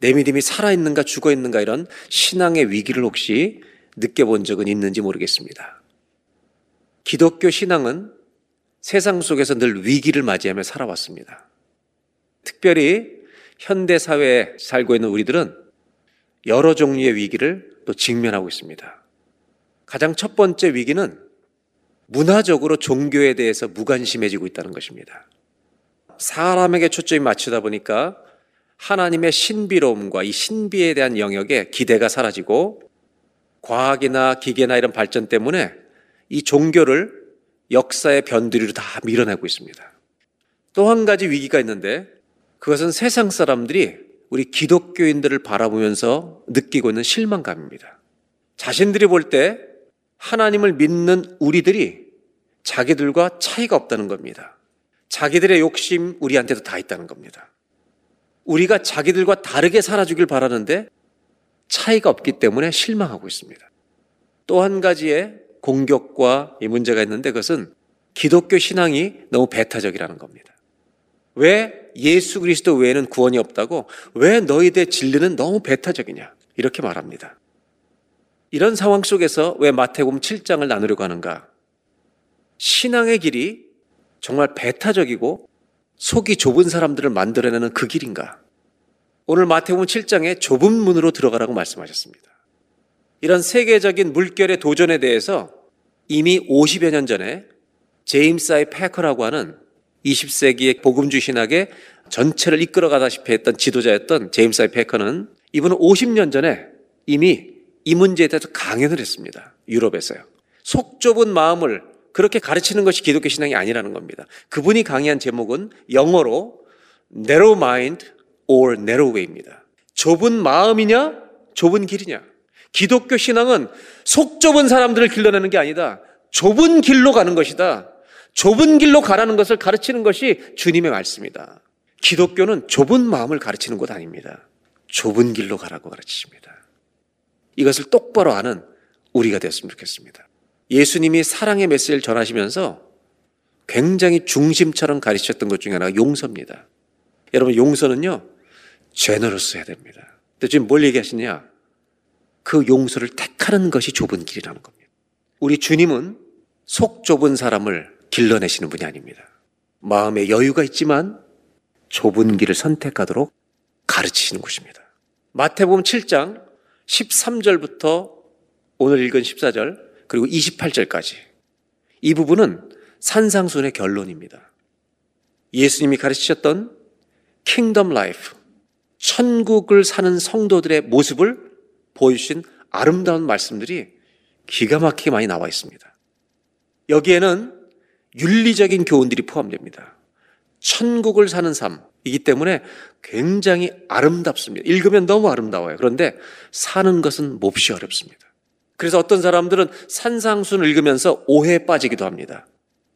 내 믿음이 살아있는가 죽어있는가 이런 신앙의 위기를 혹시 느껴본 적은 있는지 모르겠습니다. 기독교 신앙은 세상 속에서 늘 위기를 맞이하며 살아왔습니다. 특별히 현대 사회에 살고 있는 우리들은 여러 종류의 위기를 또 직면하고 있습니다. 가장 첫 번째 위기는 문화적으로 종교에 대해서 무관심해지고 있다는 것입니다. 사람에게 초점이 맞추다 보니까 하나님의 신비로움과 이 신비에 대한 영역에 기대가 사라지고 과학이나 기계나 이런 발전 때문에 이 종교를 역사의 변두리로 다 밀어내고 있습니다. 또 한 가지 위기가 있는데 그것은 세상 사람들이 우리 기독교인들을 바라보면서 느끼고 있는 실망감입니다. 자신들이 볼 때 하나님을 믿는 우리들이 자기들과 차이가 없다는 겁니다. 자기들의 욕심 우리한테도 다 있다는 겁니다. 우리가 자기들과 다르게 살아주길 바라는데 차이가 없기 때문에 실망하고 있습니다. 또 한 가지의 공격과 이 문제가 있는데 그것은 기독교 신앙이 너무 배타적이라는 겁니다. 왜 예수 그리스도 외에는 구원이 없다고? 왜 너희들 진리는 너무 배타적이냐? 이렇게 말합니다. 이런 상황 속에서 왜 마태복음 7장을 나누려고 하는가? 신앙의 길이 정말 배타적이고 속이 좁은 사람들을 만들어내는 그 길인가? 오늘 마태복음 7장에 좁은 문으로 들어가라고 말씀하셨습니다. 이런 세계적인 물결의 도전에 대해서 이미 50여 년 전에 제임스 아이 패커라고 하는 20세기의 복음주 신학의 전체를 이끌어가다시피 했던 지도자였던 제임스 아이 패커는 이분은 50년 전에 이미 이 문제에 대해서 강연을 했습니다. 유럽에서요. 속 좁은 마음을 그렇게 가르치는 것이 기독교 신앙이 아니라는 겁니다. 그분이 강의한 제목은 영어로 narrow mind or narrow way입니다. 좁은 마음이냐, 좁은 길이냐. 기독교 신앙은 속 좁은 사람들을 길러내는 게 아니다. 좁은 길로 가는 것이다. 좁은 길로 가라는 것을 가르치는 것이 주님의 말씀이다. 기독교는 좁은 마음을 가르치는 것 아닙니다. 좁은 길로 가라고 가르치십니다. 이것을 똑바로 아는 우리가 되었으면 좋겠습니다. 예수님이 사랑의 메시지를 전하시면서 굉장히 중심처럼 가르치셨던 것 중에 하나가 용서입니다. 여러분, 용서는요, 죄너로서 해야 됩니다. 근데 지금 뭘 얘기하시냐? 그 용서를 택하는 것이 좁은 길이라는 겁니다. 우리 주님은 속 좁은 사람을 길러내시는 분이 아닙니다. 마음에 여유가 있지만 좁은 길을 선택하도록 가르치시는 곳입니다. 마태복음 7장 13절부터 오늘 읽은 14절 그리고 28절까지. 이 부분은 산상수훈의 결론입니다. 예수님이 가르치셨던 kingdom life, 천국을 사는 성도들의 모습을 보여주신 아름다운 말씀들이 기가 막히게 많이 나와 있습니다. 여기에는 윤리적인 교훈들이 포함됩니다. 천국을 사는 삶이기 때문에 굉장히 아름답습니다. 읽으면 너무 아름다워요. 그런데 사는 것은 몹시 어렵습니다. 그래서 어떤 사람들은 산상순을 읽으면서 오해에 빠지기도 합니다.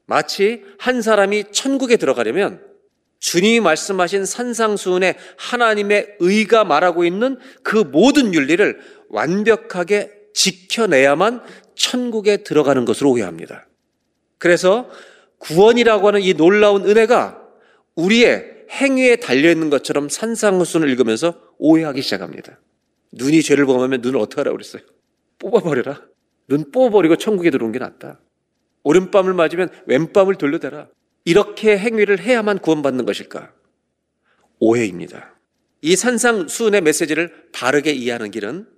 마치 한 사람이 천국에 들어가려면 주님이 말씀하신 산상순에 하나님의 의가 말하고 있는 그 모든 윤리를 완벽하게 지켜내야만 천국에 들어가는 것으로 오해합니다. 그래서 구원이라고 하는 이 놀라운 은혜가 우리의 행위에 달려있는 것처럼 산상순을 읽으면서 오해하기 시작합니다. 눈이 죄를 범하면 눈을 어떻게 하라고 그랬어요? 뽑아버려라. 눈 뽑아버리고 천국에 들어오는 게 낫다. 오른밤을 맞으면 왼밤을 돌려대라. 이렇게 행위를 해야만 구원받는 것일까? 오해입니다. 이 산상순의 메시지를 바르게 이해하는 길은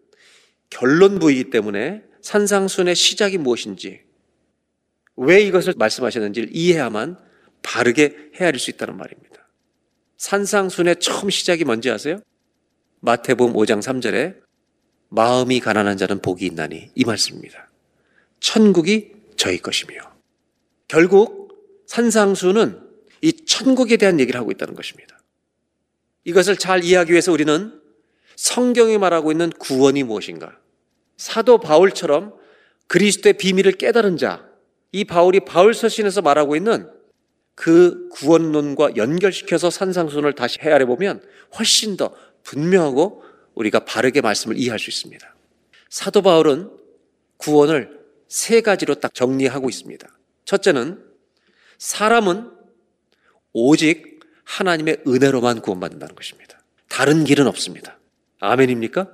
결론부이기 때문에 산상순의 시작이 무엇인지, 왜 이것을 말씀하셨는지를 이해해야만 바르게 헤아릴 수 있다는 말입니다. 산상순의 처음 시작이 뭔지 아세요? 마태복음 5장 3절에 마음이 가난한 자는 복이 있나니 이 말씀입니다. 천국이 저희 것이며 결국 산상수는 이 천국에 대한 얘기를 하고 있다는 것입니다. 이것을 잘 이해하기 위해서 우리는 성경이 말하고 있는 구원이 무엇인가? 사도 바울처럼 그리스도의 비밀을 깨달은 자, 이 바울이 바울 서신에서 말하고 있는 그 구원론과 연결시켜서 산상순을 다시 헤아려 보면 훨씬 더 분명하고 우리가 바르게 말씀을 이해할 수 있습니다. 사도 바울은 구원을 세 가지로 딱 정리하고 있습니다. 첫째는 사람은 오직 하나님의 은혜로만 구원받는다는 것입니다. 다른 길은 없습니다. 아멘입니까?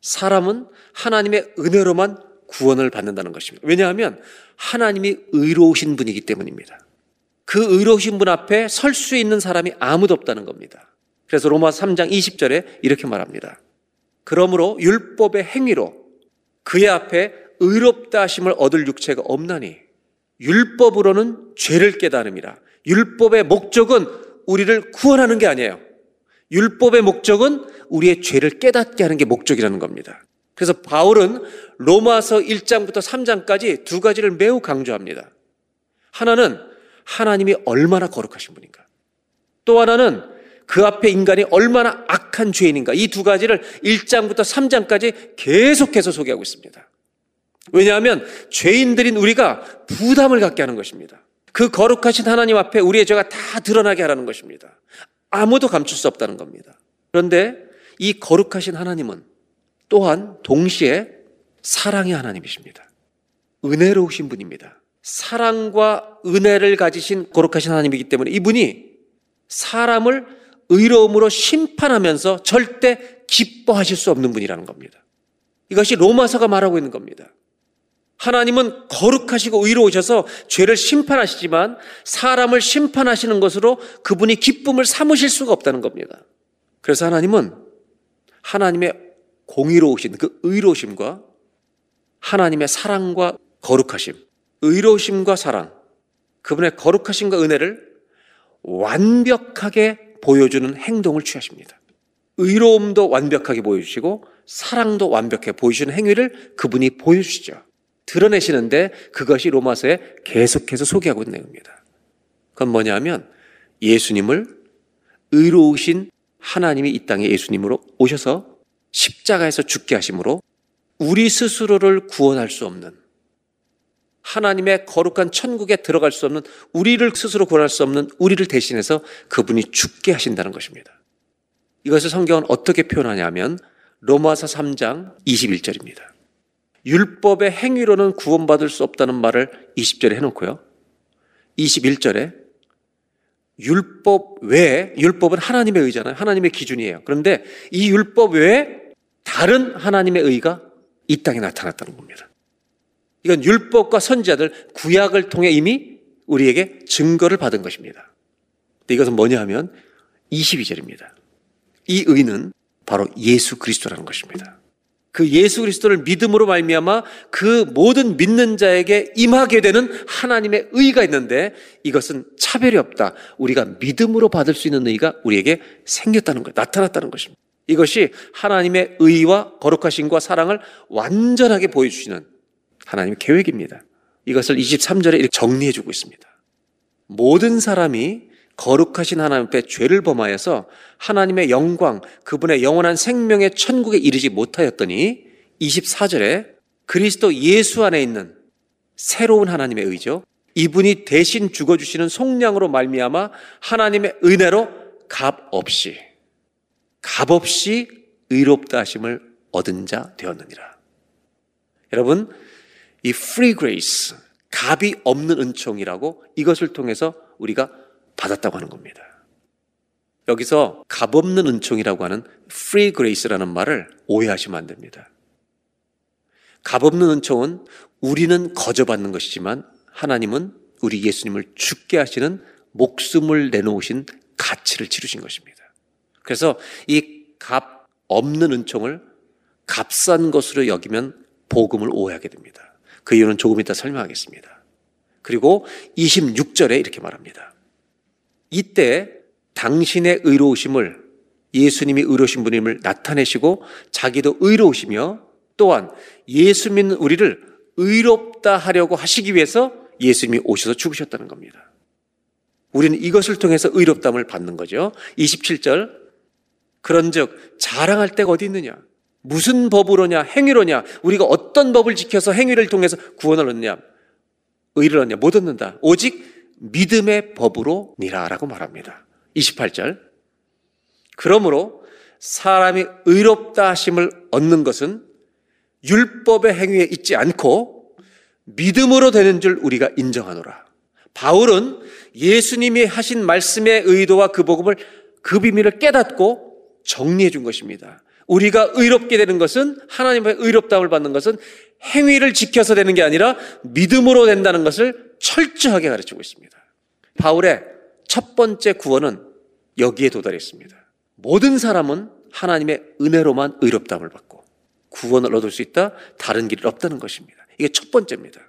사람은 하나님의 은혜로만 구원을 받는다는 것입니다. 왜냐하면 하나님이 의로우신 분이기 때문입니다. 그 의로우신 분 앞에 설 수 있는 사람이 아무도 없다는 겁니다. 그래서 로마 3장 20절에 이렇게 말합니다. 그러므로 율법의 행위로 그의 앞에 의롭다 하심을 얻을 육체가 없나니 율법으로는 죄를 깨달음이라. 율법의 목적은 우리를 구원하는 게 아니에요. 율법의 목적은 우리의 죄를 깨닫게 하는 게 목적이라는 겁니다. 그래서 바울은 로마서 1장부터 3장까지 두 가지를 매우 강조합니다. 하나는 하나님이 얼마나 거룩하신 분인가. 또 하나는 그 앞에 인간이 얼마나 악한 죄인인가. 이 두 가지를 1장부터 3장까지 계속해서 소개하고 있습니다. 왜냐하면 죄인들인 우리가 부담을 갖게 하는 것입니다. 그 거룩하신 하나님 앞에 우리의 죄가 다 드러나게 하라는 것입니다. 아무도 감출 수 없다는 겁니다. 그런데 이 거룩하신 하나님은 또한 동시에 사랑의 하나님이십니다. 은혜로우신 분입니다. 사랑과 은혜를 가지신 거룩하신 하나님이기 때문에 이분이 사람을 의로움으로 심판하면서 절대 기뻐하실 수 없는 분이라는 겁니다. 이것이 로마서가 말하고 있는 겁니다. 하나님은 거룩하시고 의로우셔서 죄를 심판하시지만 사람을 심판하시는 것으로 그분이 기쁨을 삼으실 수가 없다는 겁니다. 그래서 하나님은 하나님의 공의로우신 그 의로우심과 하나님의 사랑과 거룩하심, 의로우심과 사랑, 그분의 거룩하심과 은혜를 완벽하게 보여주는 행동을 취하십니다. 의로움도 완벽하게 보여주시고 사랑도 완벽하게 보여주는 행위를 그분이 보여주시죠. 드러내시는데 그것이 로마서에 계속해서 소개하고 있는 내용입니다. 그건 뭐냐면 예수님을 의로우신 하나님이 이 땅에 예수님으로 오셔서 십자가에서 죽게 하심으로 우리 스스로를 구원할 수 없는 하나님의 거룩한 천국에 들어갈 수 없는 우리를 스스로 구원할 수 없는 우리를 대신해서 그분이 죽게 하신다는 것입니다. 이것을 성경은 어떻게 표현하냐면 로마서 3장 21절입니다. 율법의 행위로는 구원받을 수 없다는 말을 20절에 해놓고요. 21절에 율법 외에, 율법은 하나님의 의잖아요. 하나님의 기준이에요. 그런데 이 율법 외에 다른 하나님의 의가 이 땅에 나타났다는 겁니다. 이건 율법과 선지자들 구약을 통해 이미 우리에게 증거를 받은 것입니다. 이것은 뭐냐 하면 22절입니다. 이 의는 바로 예수 그리스도라는 것입니다. 그 예수 그리스도를 믿음으로 말미암아 그 모든 믿는 자에게 임하게 되는 하나님의 의가 있는데 이것은 차별이 없다. 우리가 믿음으로 받을 수 있는 의가 우리에게 생겼다는 것, 나타났다는 것입니다. 이것이 하나님의 의와 거룩하심과 사랑을 완전하게 보여주시는 하나님의 계획입니다. 이것을 23절에 이렇게 정리해 주고 있습니다. 모든 사람이 거룩하신 하나님 앞에 죄를 범하여서 하나님의 영광, 그분의 영원한 생명의 천국에 이르지 못하였더니 24절에 그리스도 예수 안에 있는 새로운 하나님의 의죠. 이분이 대신 죽어주시는 속량으로 말미암아 하나님의 은혜로 값 없이 값 없이 의롭다 하심을 얻은 자 되었느니라. 여러분, 이 free grace, 값이 없는 은총이라고 이것을 통해서 우리가 받았다고 하는 겁니다. 여기서 값 없는 은총이라고 하는 free grace라는 말을 오해하시면 안 됩니다. 값 없는 은총은 우리는 거저 받는 것이지만 하나님은 우리 예수님을 죽게 하시는 목숨을 내놓으신 가치를 치르신 것입니다. 그래서 이 값 없는 은총을 값싼 것으로 여기면 복음을 오해하게 됩니다. 그 이유는 조금 이따 설명하겠습니다. 그리고 26절에 이렇게 말합니다. 이때 당신의 의로우심을 예수님이 의로우신 분임을 나타내시고 자기도 의로우시며 또한 예수 믿는 우리를 의롭다 하려고 하시기 위해서 예수님이 오셔서 죽으셨다는 겁니다. 우리는 이것을 통해서 의롭담을 받는 거죠. 27절. 그런즉 자랑할 데가 어디 있느냐? 무슨 법으로냐? 행위로냐? 우리가 어떤 법을 지켜서 행위를 통해서 구원을 얻느냐? 의를 얻냐? 못 얻는다. 오직 믿음의 법으로 니라 라고 말합니다. 28절. 그러므로 사람이 의롭다 하심을 얻는 것은 율법의 행위에 있지 않고 믿음으로 되는 줄 우리가 인정하노라. 바울은 예수님이 하신 말씀의 의도와 그 복음을 그 비밀을 깨닫고 정리해 준 것입니다. 우리가 의롭게 되는 것은 하나님의 의롭다움을 받는 것은 행위를 지켜서 되는 게 아니라 믿음으로 된다는 것을 철저하게 가르치고 있습니다. 바울의 첫 번째 구원은 여기에 도달했습니다. 모든 사람은 하나님의 은혜로만 의롭다함을 받고 구원을 얻을 수 있다. 다른 길이 없다는 것입니다. 이게 첫 번째입니다.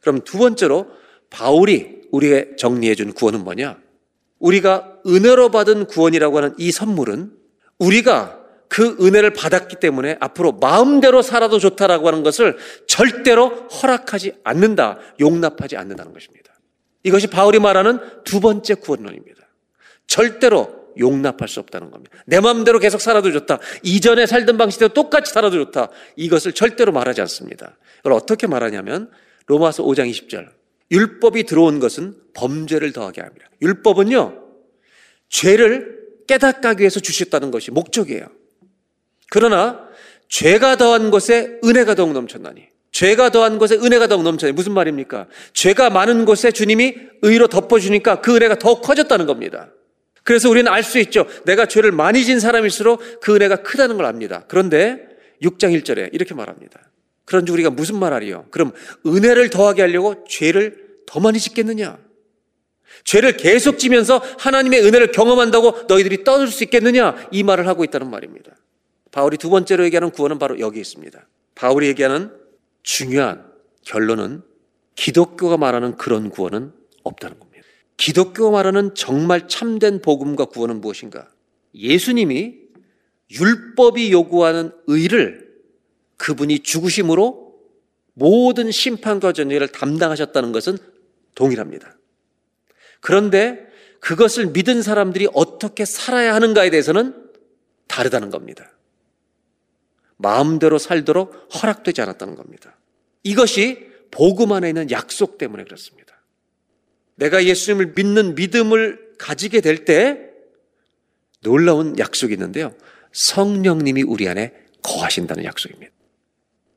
그럼 두 번째로 바울이 우리에게 정리해 준 구원은 뭐냐? 우리가 은혜로 받은 구원이라고 하는 이 선물은 우리가 그 은혜를 받았기 때문에 앞으로 마음대로 살아도 좋다라고 하는 것을 절대로 허락하지 않는다, 용납하지 않는다는 것입니다. 이것이 바울이 말하는 두 번째 구원론입니다. 절대로 용납할 수 없다는 겁니다. 내 마음대로 계속 살아도 좋다. 이전에 살던 방식대로 똑같이 살아도 좋다. 이것을 절대로 말하지 않습니다. 이걸 어떻게 말하냐면 로마서 5장 20절. 율법이 들어온 것은 범죄를 더하게 합니다. 율법은요, 죄를 깨닫기 위해서 주셨다는 것이 목적이에요. 그러나 죄가 더한 곳에 은혜가 더욱 넘쳤나니. 죄가 더한 곳에 은혜가 더욱 넘쳤나니. 무슨 말입니까? 죄가 많은 곳에 주님이 의로 덮어주니까 그 은혜가 더 커졌다는 겁니다. 그래서 우리는 알 수 있죠. 내가 죄를 많이 진 사람일수록 그 은혜가 크다는 걸 압니다. 그런데 6장 1절에 이렇게 말합니다. 그런지 우리가 무슨 말 하리요? 그럼 은혜를 더하게 하려고 죄를 더 많이 짓겠느냐? 죄를 계속 지면서 하나님의 은혜를 경험한다고 너희들이 떠들 수 있겠느냐? 이 말을 하고 있다는 말입니다. 바울이 두 번째로 얘기하는 구원은 바로 여기 있습니다. 바울이 얘기하는 중요한 결론은 기독교가 말하는 그런 구원은 없다는 겁니다. 기독교가 말하는 정말 참된 복음과 구원은 무엇인가? 예수님이 율법이 요구하는 의를 그분이 죽으심으로 모든 심판과 전쟁을 담당하셨다는 것은 동일합니다. 그런데 그것을 믿은 사람들이 어떻게 살아야 하는가에 대해서는 다르다는 겁니다. 마음대로 살도록 허락되지 않았다는 겁니다. 이것이 복음 안에 있는 약속 때문에 그렇습니다. 내가 예수님을 믿는 믿음을 가지게 될 때 놀라운 약속이 있는데요. 성령님이 우리 안에 거하신다는 약속입니다.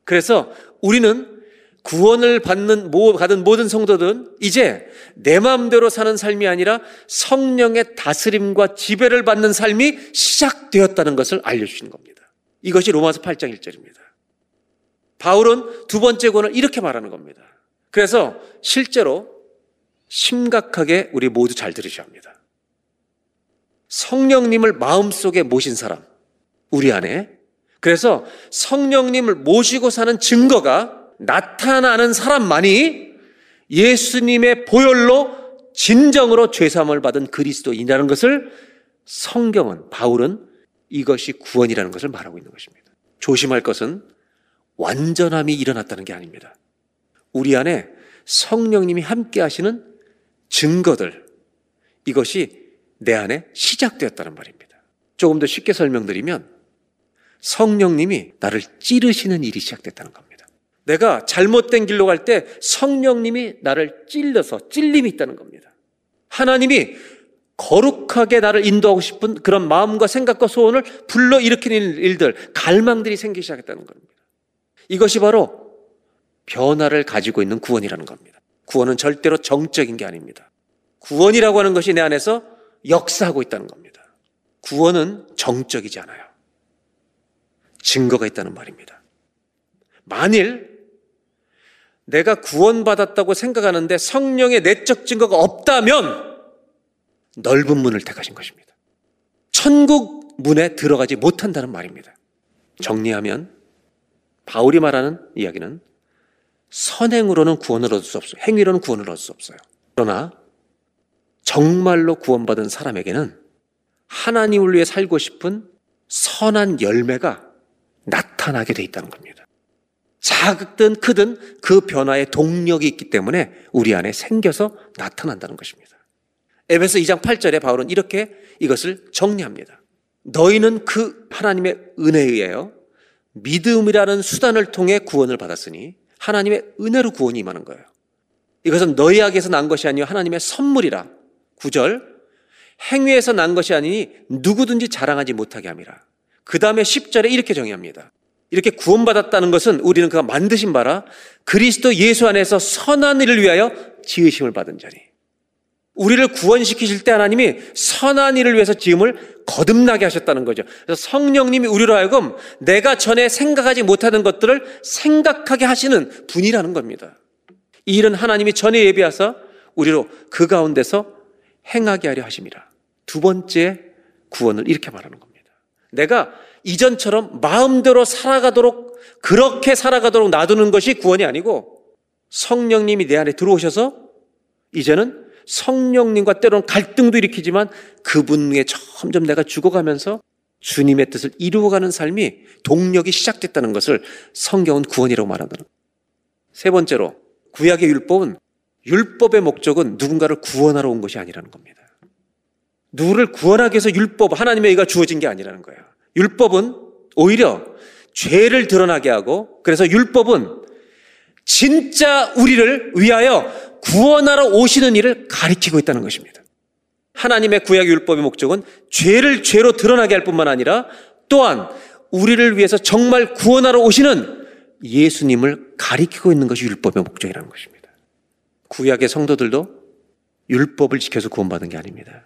그래서 우리는 구원을 받는 받은 모든 성도들은 이제 내 마음대로 사는 삶이 아니라 성령의 다스림과 지배를 받는 삶이 시작되었다는 것을 알려 주시는 겁니다. 이것이 로마서 8장 1절입니다. 바울은 두 번째 권을 이렇게 말하는 겁니다. 그래서 실제로 심각하게 우리 모두 잘 들으셔야 합니다. 성령님을 마음속에 모신 사람, 우리 안에 그래서 성령님을 모시고 사는 증거가 나타나는 사람만이 예수님의 보혈로 진정으로 죄사함을 받은 그리스도인이라는 것을 성경은 바울은 이것이 구원이라는 것을 말하고 있는 것입니다. 조심할 것은 완전함이 일어났다는 게 아닙니다. 우리 안에 성령님이 함께 하시는 증거들 이것이 내 안에 시작되었다는 말입니다. 조금 더 쉽게 설명드리면 성령님이 나를 찌르시는 일이 시작됐다는 겁니다. 내가 잘못된 길로 갈 때 성령님이 나를 찔러서 찔림이 있다는 겁니다. 하나님이 거룩 하게 나를 인도하고 싶은 그런 마음과 생각과 소원을 불러 일으키는 일들, 갈망들이 생기기 시작했다는 겁니다. 이것이 바로 변화를 가지고 있는 구원이라는 겁니다. 구원은 절대로 정적인 게 아닙니다. 구원이라고 하는 것이 내 안에서 역사하고 있다는 겁니다. 구원은 정적이지 않아요. 증거가 있다는 말입니다. 만일 내가 구원받았다고 생각하는데 성령의 내적 증거가 없다면 넓은 문을 택하신 것입니다. 천국 문에 들어가지 못한다는 말입니다. 정리하면 바울이 말하는 이야기는 선행으로는 구원을 얻을 수 없어요. 행위로는 구원을 얻을 수 없어요. 그러나 정말로 구원받은 사람에게는 하나님을 위해 살고 싶은 선한 열매가 나타나게 돼 있다는 겁니다. 작든 크든 그 변화의 동력이 있기 때문에 우리 안에 생겨서 나타난다는 것입니다. 에베소 2장 8절에 바울은 이렇게 이것을 정리합니다. 너희는 그 하나님의 은혜에 의하여 믿음이라는 수단을 통해 구원을 받았으니 하나님의 은혜로 구원이 임하는 거예요. 이것은 너희에게서 난 것이 아니요 하나님의 선물이라. 9절 행위에서 난 것이 아니니 누구든지 자랑하지 못하게 함이라. 그 다음에 10절에 이렇게 정의합니다. 이렇게 구원받았다는 것은 우리는 그가 만드신 바라 그리스도 예수 안에서 선한 일을 위하여 지으심을 받은 자니. 우리를 구원시키실 때 하나님이 선한 일을 위해서 지음을 거듭나게 하셨다는 거죠. 그래서 성령님이 우리로 하여금 내가 전에 생각하지 못하는 것들을 생각하게 하시는 분이라는 겁니다. 이 일은 하나님이 전에 예비하사 우리로 그 가운데서 행하게 하려 하심이라. 두 번째 구원을 이렇게 말하는 겁니다. 내가 이전처럼 마음대로 살아가도록 그렇게 살아가도록 놔두는 것이 구원이 아니고 성령님이 내 안에 들어오셔서 이제는 성령님과 때로는 갈등도 일으키지만 그분에 점점 내가 죽어가면서 주님의 뜻을 이루어가는 삶이 동력이 시작됐다는 것을 성경은 구원이라고 말한다는 세 번째로 구약의 율법은 율법의 목적은 누군가를 구원하러 온 것이 아니라는 겁니다. 누구를 구원하기 위해서 율법 하나님의 의가 주어진 게 아니라는 거예요. 율법은 오히려 죄를 드러나게 하고 그래서 율법은 진짜 우리를 위하여 구원하러 오시는 일을 가리키고 있다는 것입니다. 하나님의 구약 율법의 목적은 죄를 죄로 드러나게 할 뿐만 아니라 또한 우리를 위해서 정말 구원하러 오시는 예수님을 가리키고 있는 것이 율법의 목적이라는 것입니다. 구약의 성도들도 율법을 지켜서 구원받은 게 아닙니다.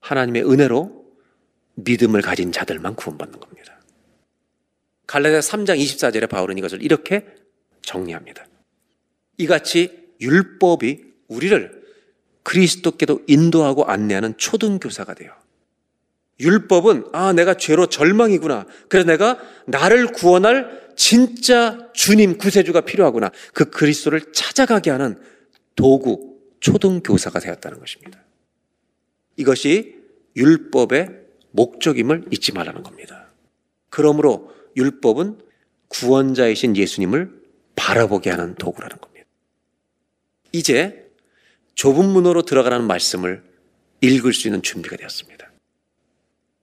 하나님의 은혜로 믿음을 가진 자들만 구원받는 겁니다. 갈라디아 3장 24절에 바울은 이것을 이렇게 정리합니다. 이같이 율법이 우리를 그리스도께도 인도하고 안내하는 초등교사가 돼요. 율법은 아 내가 죄로 절망이구나. 그래서 내가 나를 구원할 진짜 주님 구세주가 필요하구나. 그 그리스도를 찾아가게 하는 도구 초등교사가 되었다는 것입니다. 이것이 율법의 목적임을 잊지 말라는 겁니다. 그러므로 율법은 구원자이신 예수님을 바라보게 하는 도구라는 겁니다. 이제 좁은 문으로 들어가는 말씀을 읽을 수 있는 준비가 되었습니다.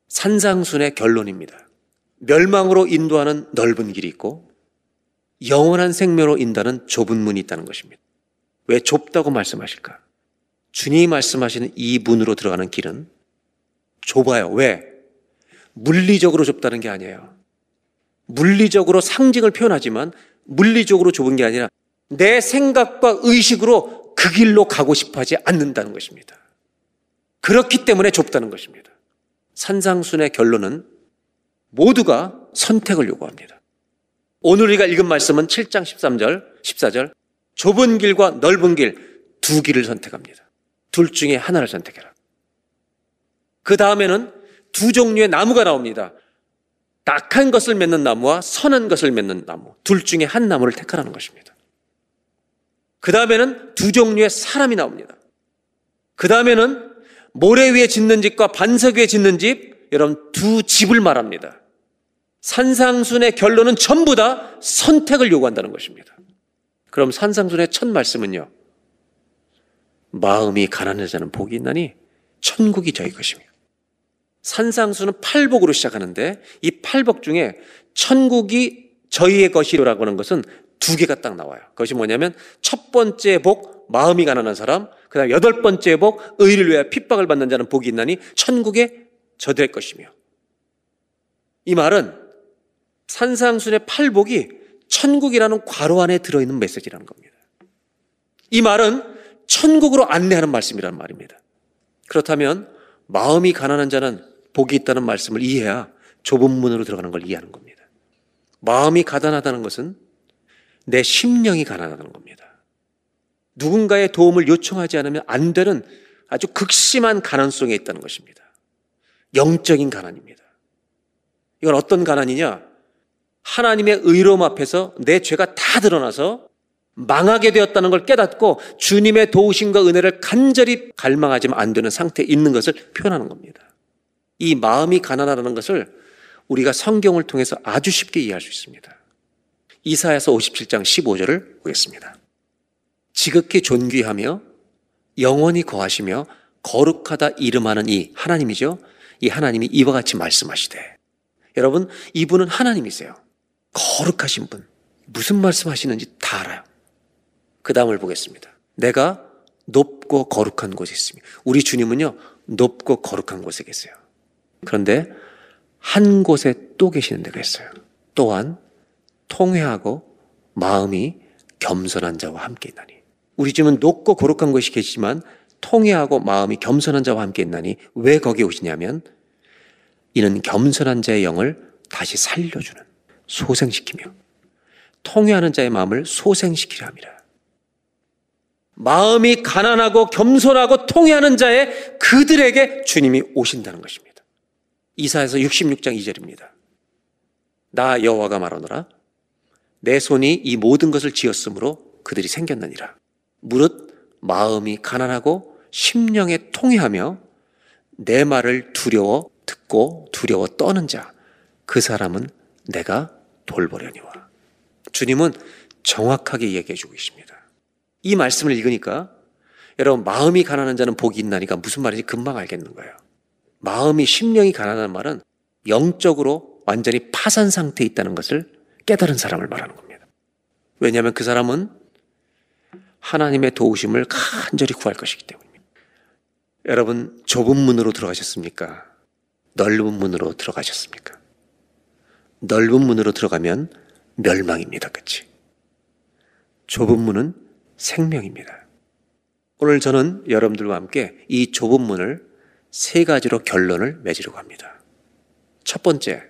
산상순의 결론입니다. 멸망으로 인도하는 넓은 길이 있고 영원한 생명으로 인다는 좁은 문이 있다는 것입니다. 왜 좁다고 말씀하실까? 주님이 말씀하시는 이 문으로 들어가는 길은 좁아요. 왜? 물리적으로 좁다는 게 아니에요. 물리적으로 상징을 표현하지만 물리적으로 좁은 게 아니라 내 생각과 의식으로 그 길로 가고 싶어 하지 않는다는 것입니다. 그렇기 때문에 좁다는 것입니다. 산상순의 결론은 모두가 선택을 요구합니다. 오늘 우리가 읽은 말씀은 7장 13절, 14절, 좁은 길과 넓은 길 두 길을 선택합니다. 둘 중에 하나를 선택해라. 그 다음에는 두 종류의 나무가 나옵니다. 딱한 것을 맺는 나무와 선한 것을 맺는 나무 둘 중에 한 나무를 택하라는 것입니다. 그 다음에는 두 종류의 사람이 나옵니다. 그 다음에는 모래 위에 짓는 집과 반석 위에 짓는 집, 여러분 두 집을 말합니다. 산상순의 결론은 전부 다 선택을 요구한다는 것입니다. 그럼 산상순의 첫 말씀은요. 마음이 가난한 자는 복이 있나니 천국이 저희 것이며 산상수는 팔복으로 시작하는데 이 팔복 중에 천국이 저희의 것이라고 하는 것은 두 개가 딱 나와요. 그것이 뭐냐면 첫 번째 복 마음이 가난한 사람, 그다음 여덟 번째 복 의를 위하여 핍박을 받는 자는 복이 있나니 천국에 저될 것이며 이 말은 산상순의 팔복이 천국이라는 괄호 안에 들어있는 메시지라는 겁니다. 이 말은 천국으로 안내하는 말씀이라는 말입니다. 그렇다면 마음이 가난한 자는 복이 있다는 말씀을 이해해야 좁은 문으로 들어가는 걸 이해하는 겁니다. 마음이 가난하다는 것은 내 심령이 가난하다는 겁니다. 누군가의 도움을 요청하지 않으면 안 되는 아주 극심한 가난 속에 있다는 것입니다. 영적인 가난입니다. 이건 어떤 가난이냐? 하나님의 의로움 앞에서 내 죄가 다 드러나서 망하게 되었다는 걸 깨닫고 주님의 도우심과 은혜를 간절히 갈망하지만 안 되는 상태에 있는 것을 표현하는 겁니다. 이 마음이 가난하다는 것을 우리가 성경을 통해서 아주 쉽게 이해할 수 있습니다. 이사야서 57장 15절을 보겠습니다. 지극히 존귀하며 영원히 거하시며 거룩하다 이름하는 이 하나님이죠. 이 하나님이 이와 같이 말씀하시되 여러분 이분은 하나님이세요. 거룩하신 분. 무슨 말씀하시는지 다 알아요. 그 다음을 보겠습니다. 내가 높고 거룩한 곳에 있으며 우리 주님은요 높고 거룩한 곳에 계세요. 그런데 한 곳에 또 계시는 데가 있어요. 또한 통회하고 마음이 겸손한 자와 함께 있나니. 우리 집은 높고 거룩한 곳이 계시지만 통회하고 마음이 겸손한 자와 함께 있나니 왜 거기 오시냐면 이는 겸손한 자의 영을 다시 살려주는 소생시키며 통회하는 자의 마음을 소생시키려 함이라. 마음이 가난하고 겸손하고 통회하는 자의 그들에게 주님이 오신다는 것입니다. 이사에서 66장 2절입니다. 나 여호와가 말하노라 내 손이 이 모든 것을 지었으므로 그들이 생겼느니라. 무릇 마음이 가난하고 심령에 통해하며 내 말을 두려워 듣고 두려워 떠는 자 그 사람은 내가 돌보려니와. 주님은 정확하게 얘기해 주고 있습니다. 이 말씀을 읽으니까 여러분 마음이 가난한 자는 복이 있나니까 무슨 말인지 금방 알겠는 거예요. 마음이 심령이 가난한 말은 영적으로 완전히 파산 상태에 있다는 것을 깨달은 사람을 말하는 겁니다. 왜냐하면 그 사람은 하나님의 도우심을 간절히 구할 것이기 때문입니다. 여러분 좁은 문으로 들어가셨습니까? 넓은 문으로 들어가셨습니까? 넓은 문으로 들어가면 멸망입니다. 그치? 좁은 문은 생명입니다. 오늘 저는 여러분들과 함께 이 좁은 문을 세 가지로 결론을 맺으려고 합니다. 첫 번째,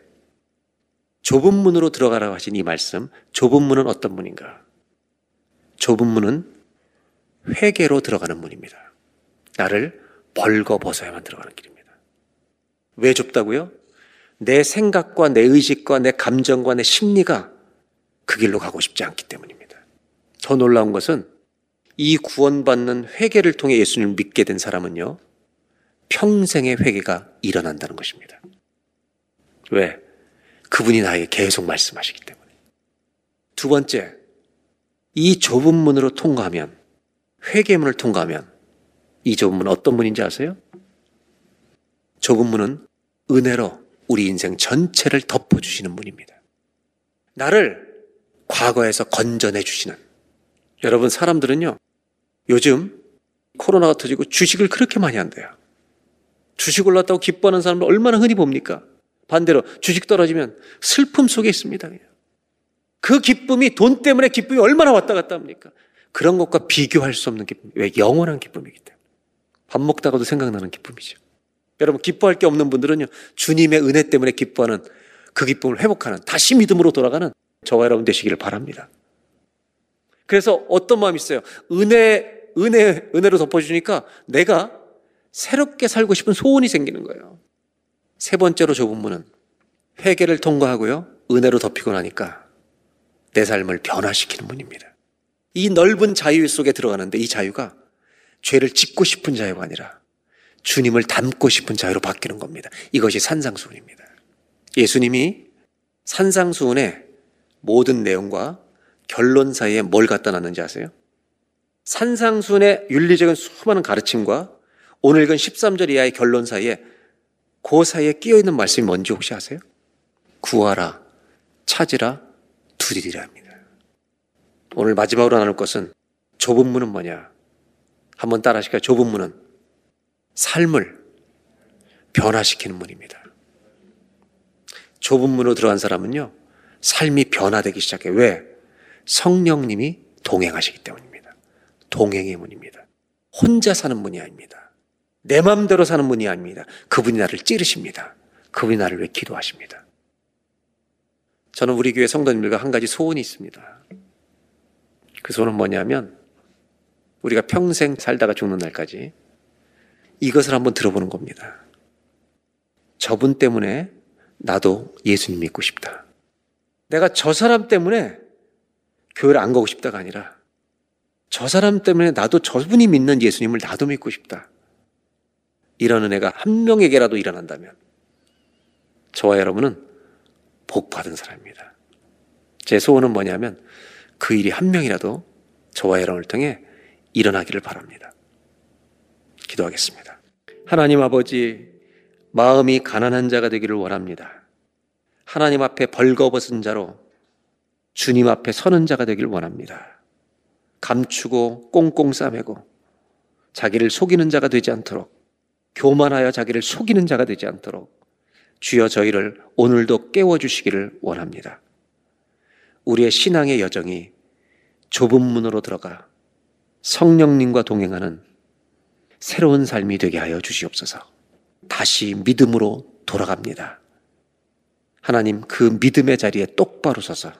좁은 문으로 들어가라고 하신 이 말씀, 좁은 문은 어떤 문인가? 좁은 문은 회개로 들어가는 문입니다. 나를 벌거 벗어야만 들어가는 길입니다. 왜 좁다고요? 내 생각과 내 의식과 내 감정과 내 심리가 그 길로 가고 싶지 않기 때문입니다. 더 놀라운 것은 이 구원받는 회개를 통해 예수님을 믿게 된 사람은요, 평생의 회개가 일어난다는 것입니다. 왜? 그분이 나에게 계속 말씀하시기 때문에. 두 번째, 이 좁은 문으로 통과하면, 회개문을 통과하면, 이 좁은 문은 어떤 문인지 아세요? 좁은 문은 은혜로 우리 인생 전체를 덮어주시는 문입니다. 나를 과거에서 건져내 주시는. 여러분, 사람들은요, 요즘 코로나가 터지고 주식을 그렇게 많이 한대요. 주식 올랐다고 기뻐하는 사람을 얼마나 흔히 봅니까? 반대로 주식 떨어지면 슬픔 속에 있습니다. 그 기쁨이 돈 때문에 기쁨이 얼마나 왔다 갔다 합니까? 그런 것과 비교할 수 없는 기쁨. 왜? 영원한 기쁨이기 때문에. 밥 먹다가도 생각나는 기쁨이죠. 여러분, 기뻐할 게 없는 분들은요, 주님의 은혜 때문에 기뻐하는 그 기쁨을 회복하는, 다시 믿음으로 돌아가는 저와 여러분 되시기를 바랍니다. 그래서 어떤 마음이 있어요? 은혜, 은혜, 은혜로 덮어주니까 내가 새롭게 살고 싶은 소원이 생기는 거예요. 세 번째로 좁은 문은 회개를 통과하고요. 은혜로 덮이고 나니까 내 삶을 변화시키는 분입니다. 이 넓은 자유 속에 들어가는데 이 자유가 죄를 짓고 싶은 자유가 아니라 주님을 닮고 싶은 자유로 바뀌는 겁니다. 이것이 산상수훈입니다. 예수님이 산상수훈의 모든 내용과 결론 사이에 뭘 갖다 놨는지 아세요? 산상수훈의 윤리적인 수많은 가르침과 오늘 읽은 13절 이하의 결론 사이에 그 사이에 끼어 있는 말씀이 뭔지 혹시 아세요? 구하라, 찾으라, 두드리라 합니다. 오늘 마지막으로 나눌 것은 좁은 문은 뭐냐? 한번 따라 하실까요? 좁은 문은 삶을 변화시키는 문입니다. 좁은 문으로 들어간 사람은요, 삶이 변화되기 시작해. 왜? 성령님이 동행하시기 때문입니다. 동행의 문입니다. 혼자 사는 문이 아닙니다. 내 마음대로 사는 문이 아닙니다. 그분이 나를 찌르십니다. 그분이 나를 위해 기도하십니다. 저는 우리 교회 성도님들과 한 가지 소원이 있습니다. 그 소원은 뭐냐면 우리가 평생 살다가 죽는 날까지 이것을 한번 들어보는 겁니다. 저분 때문에 나도 예수님 믿고 싶다. 내가 저 사람 때문에 교회를 안 가고 싶다가 아니라 저 사람 때문에 나도 저분이 믿는 예수님을 나도 믿고 싶다. 이런 은혜가 한 명에게라도 일어난다면 저와 여러분은 복 받은 사람입니다. 제 소원은 뭐냐면 그 일이 한 명이라도 저와 여러분을 통해 일어나기를 바랍니다. 기도하겠습니다. 하나님 아버지, 마음이 가난한 자가 되기를 원합니다. 하나님 앞에 벌거벗은 자로 주님 앞에 서는 자가 되기를 원합니다. 감추고 꽁꽁 싸매고 자기를 속이는 자가 되지 않도록 교만하여 자기를 속이는 자가 되지 않도록 주여 저희를 오늘도 깨워주시기를 원합니다. 우리의 신앙의 여정이 좁은 문으로 들어가 성령님과 동행하는 새로운 삶이 되게 하여 주시옵소서. 다시 믿음으로 돌아갑니다. 하나님 그 믿음의 자리에 똑바로 서서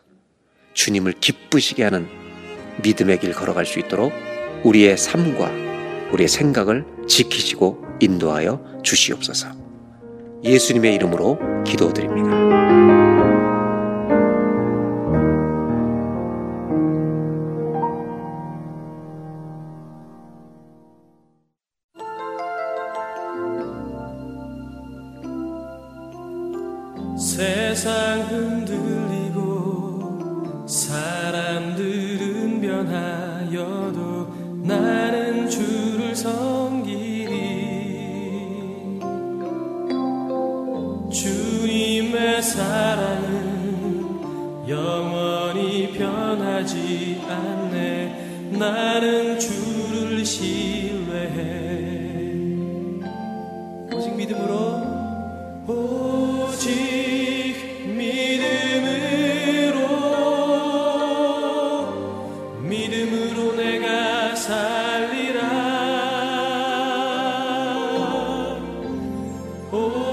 주님을 기쁘시게 하는 믿음의 길 걸어갈 수 있도록 우리의 삶과 우리의 생각을 지키시고 인도하여 주시옵소서. 예수님의 이름으로 기도드립니다. 오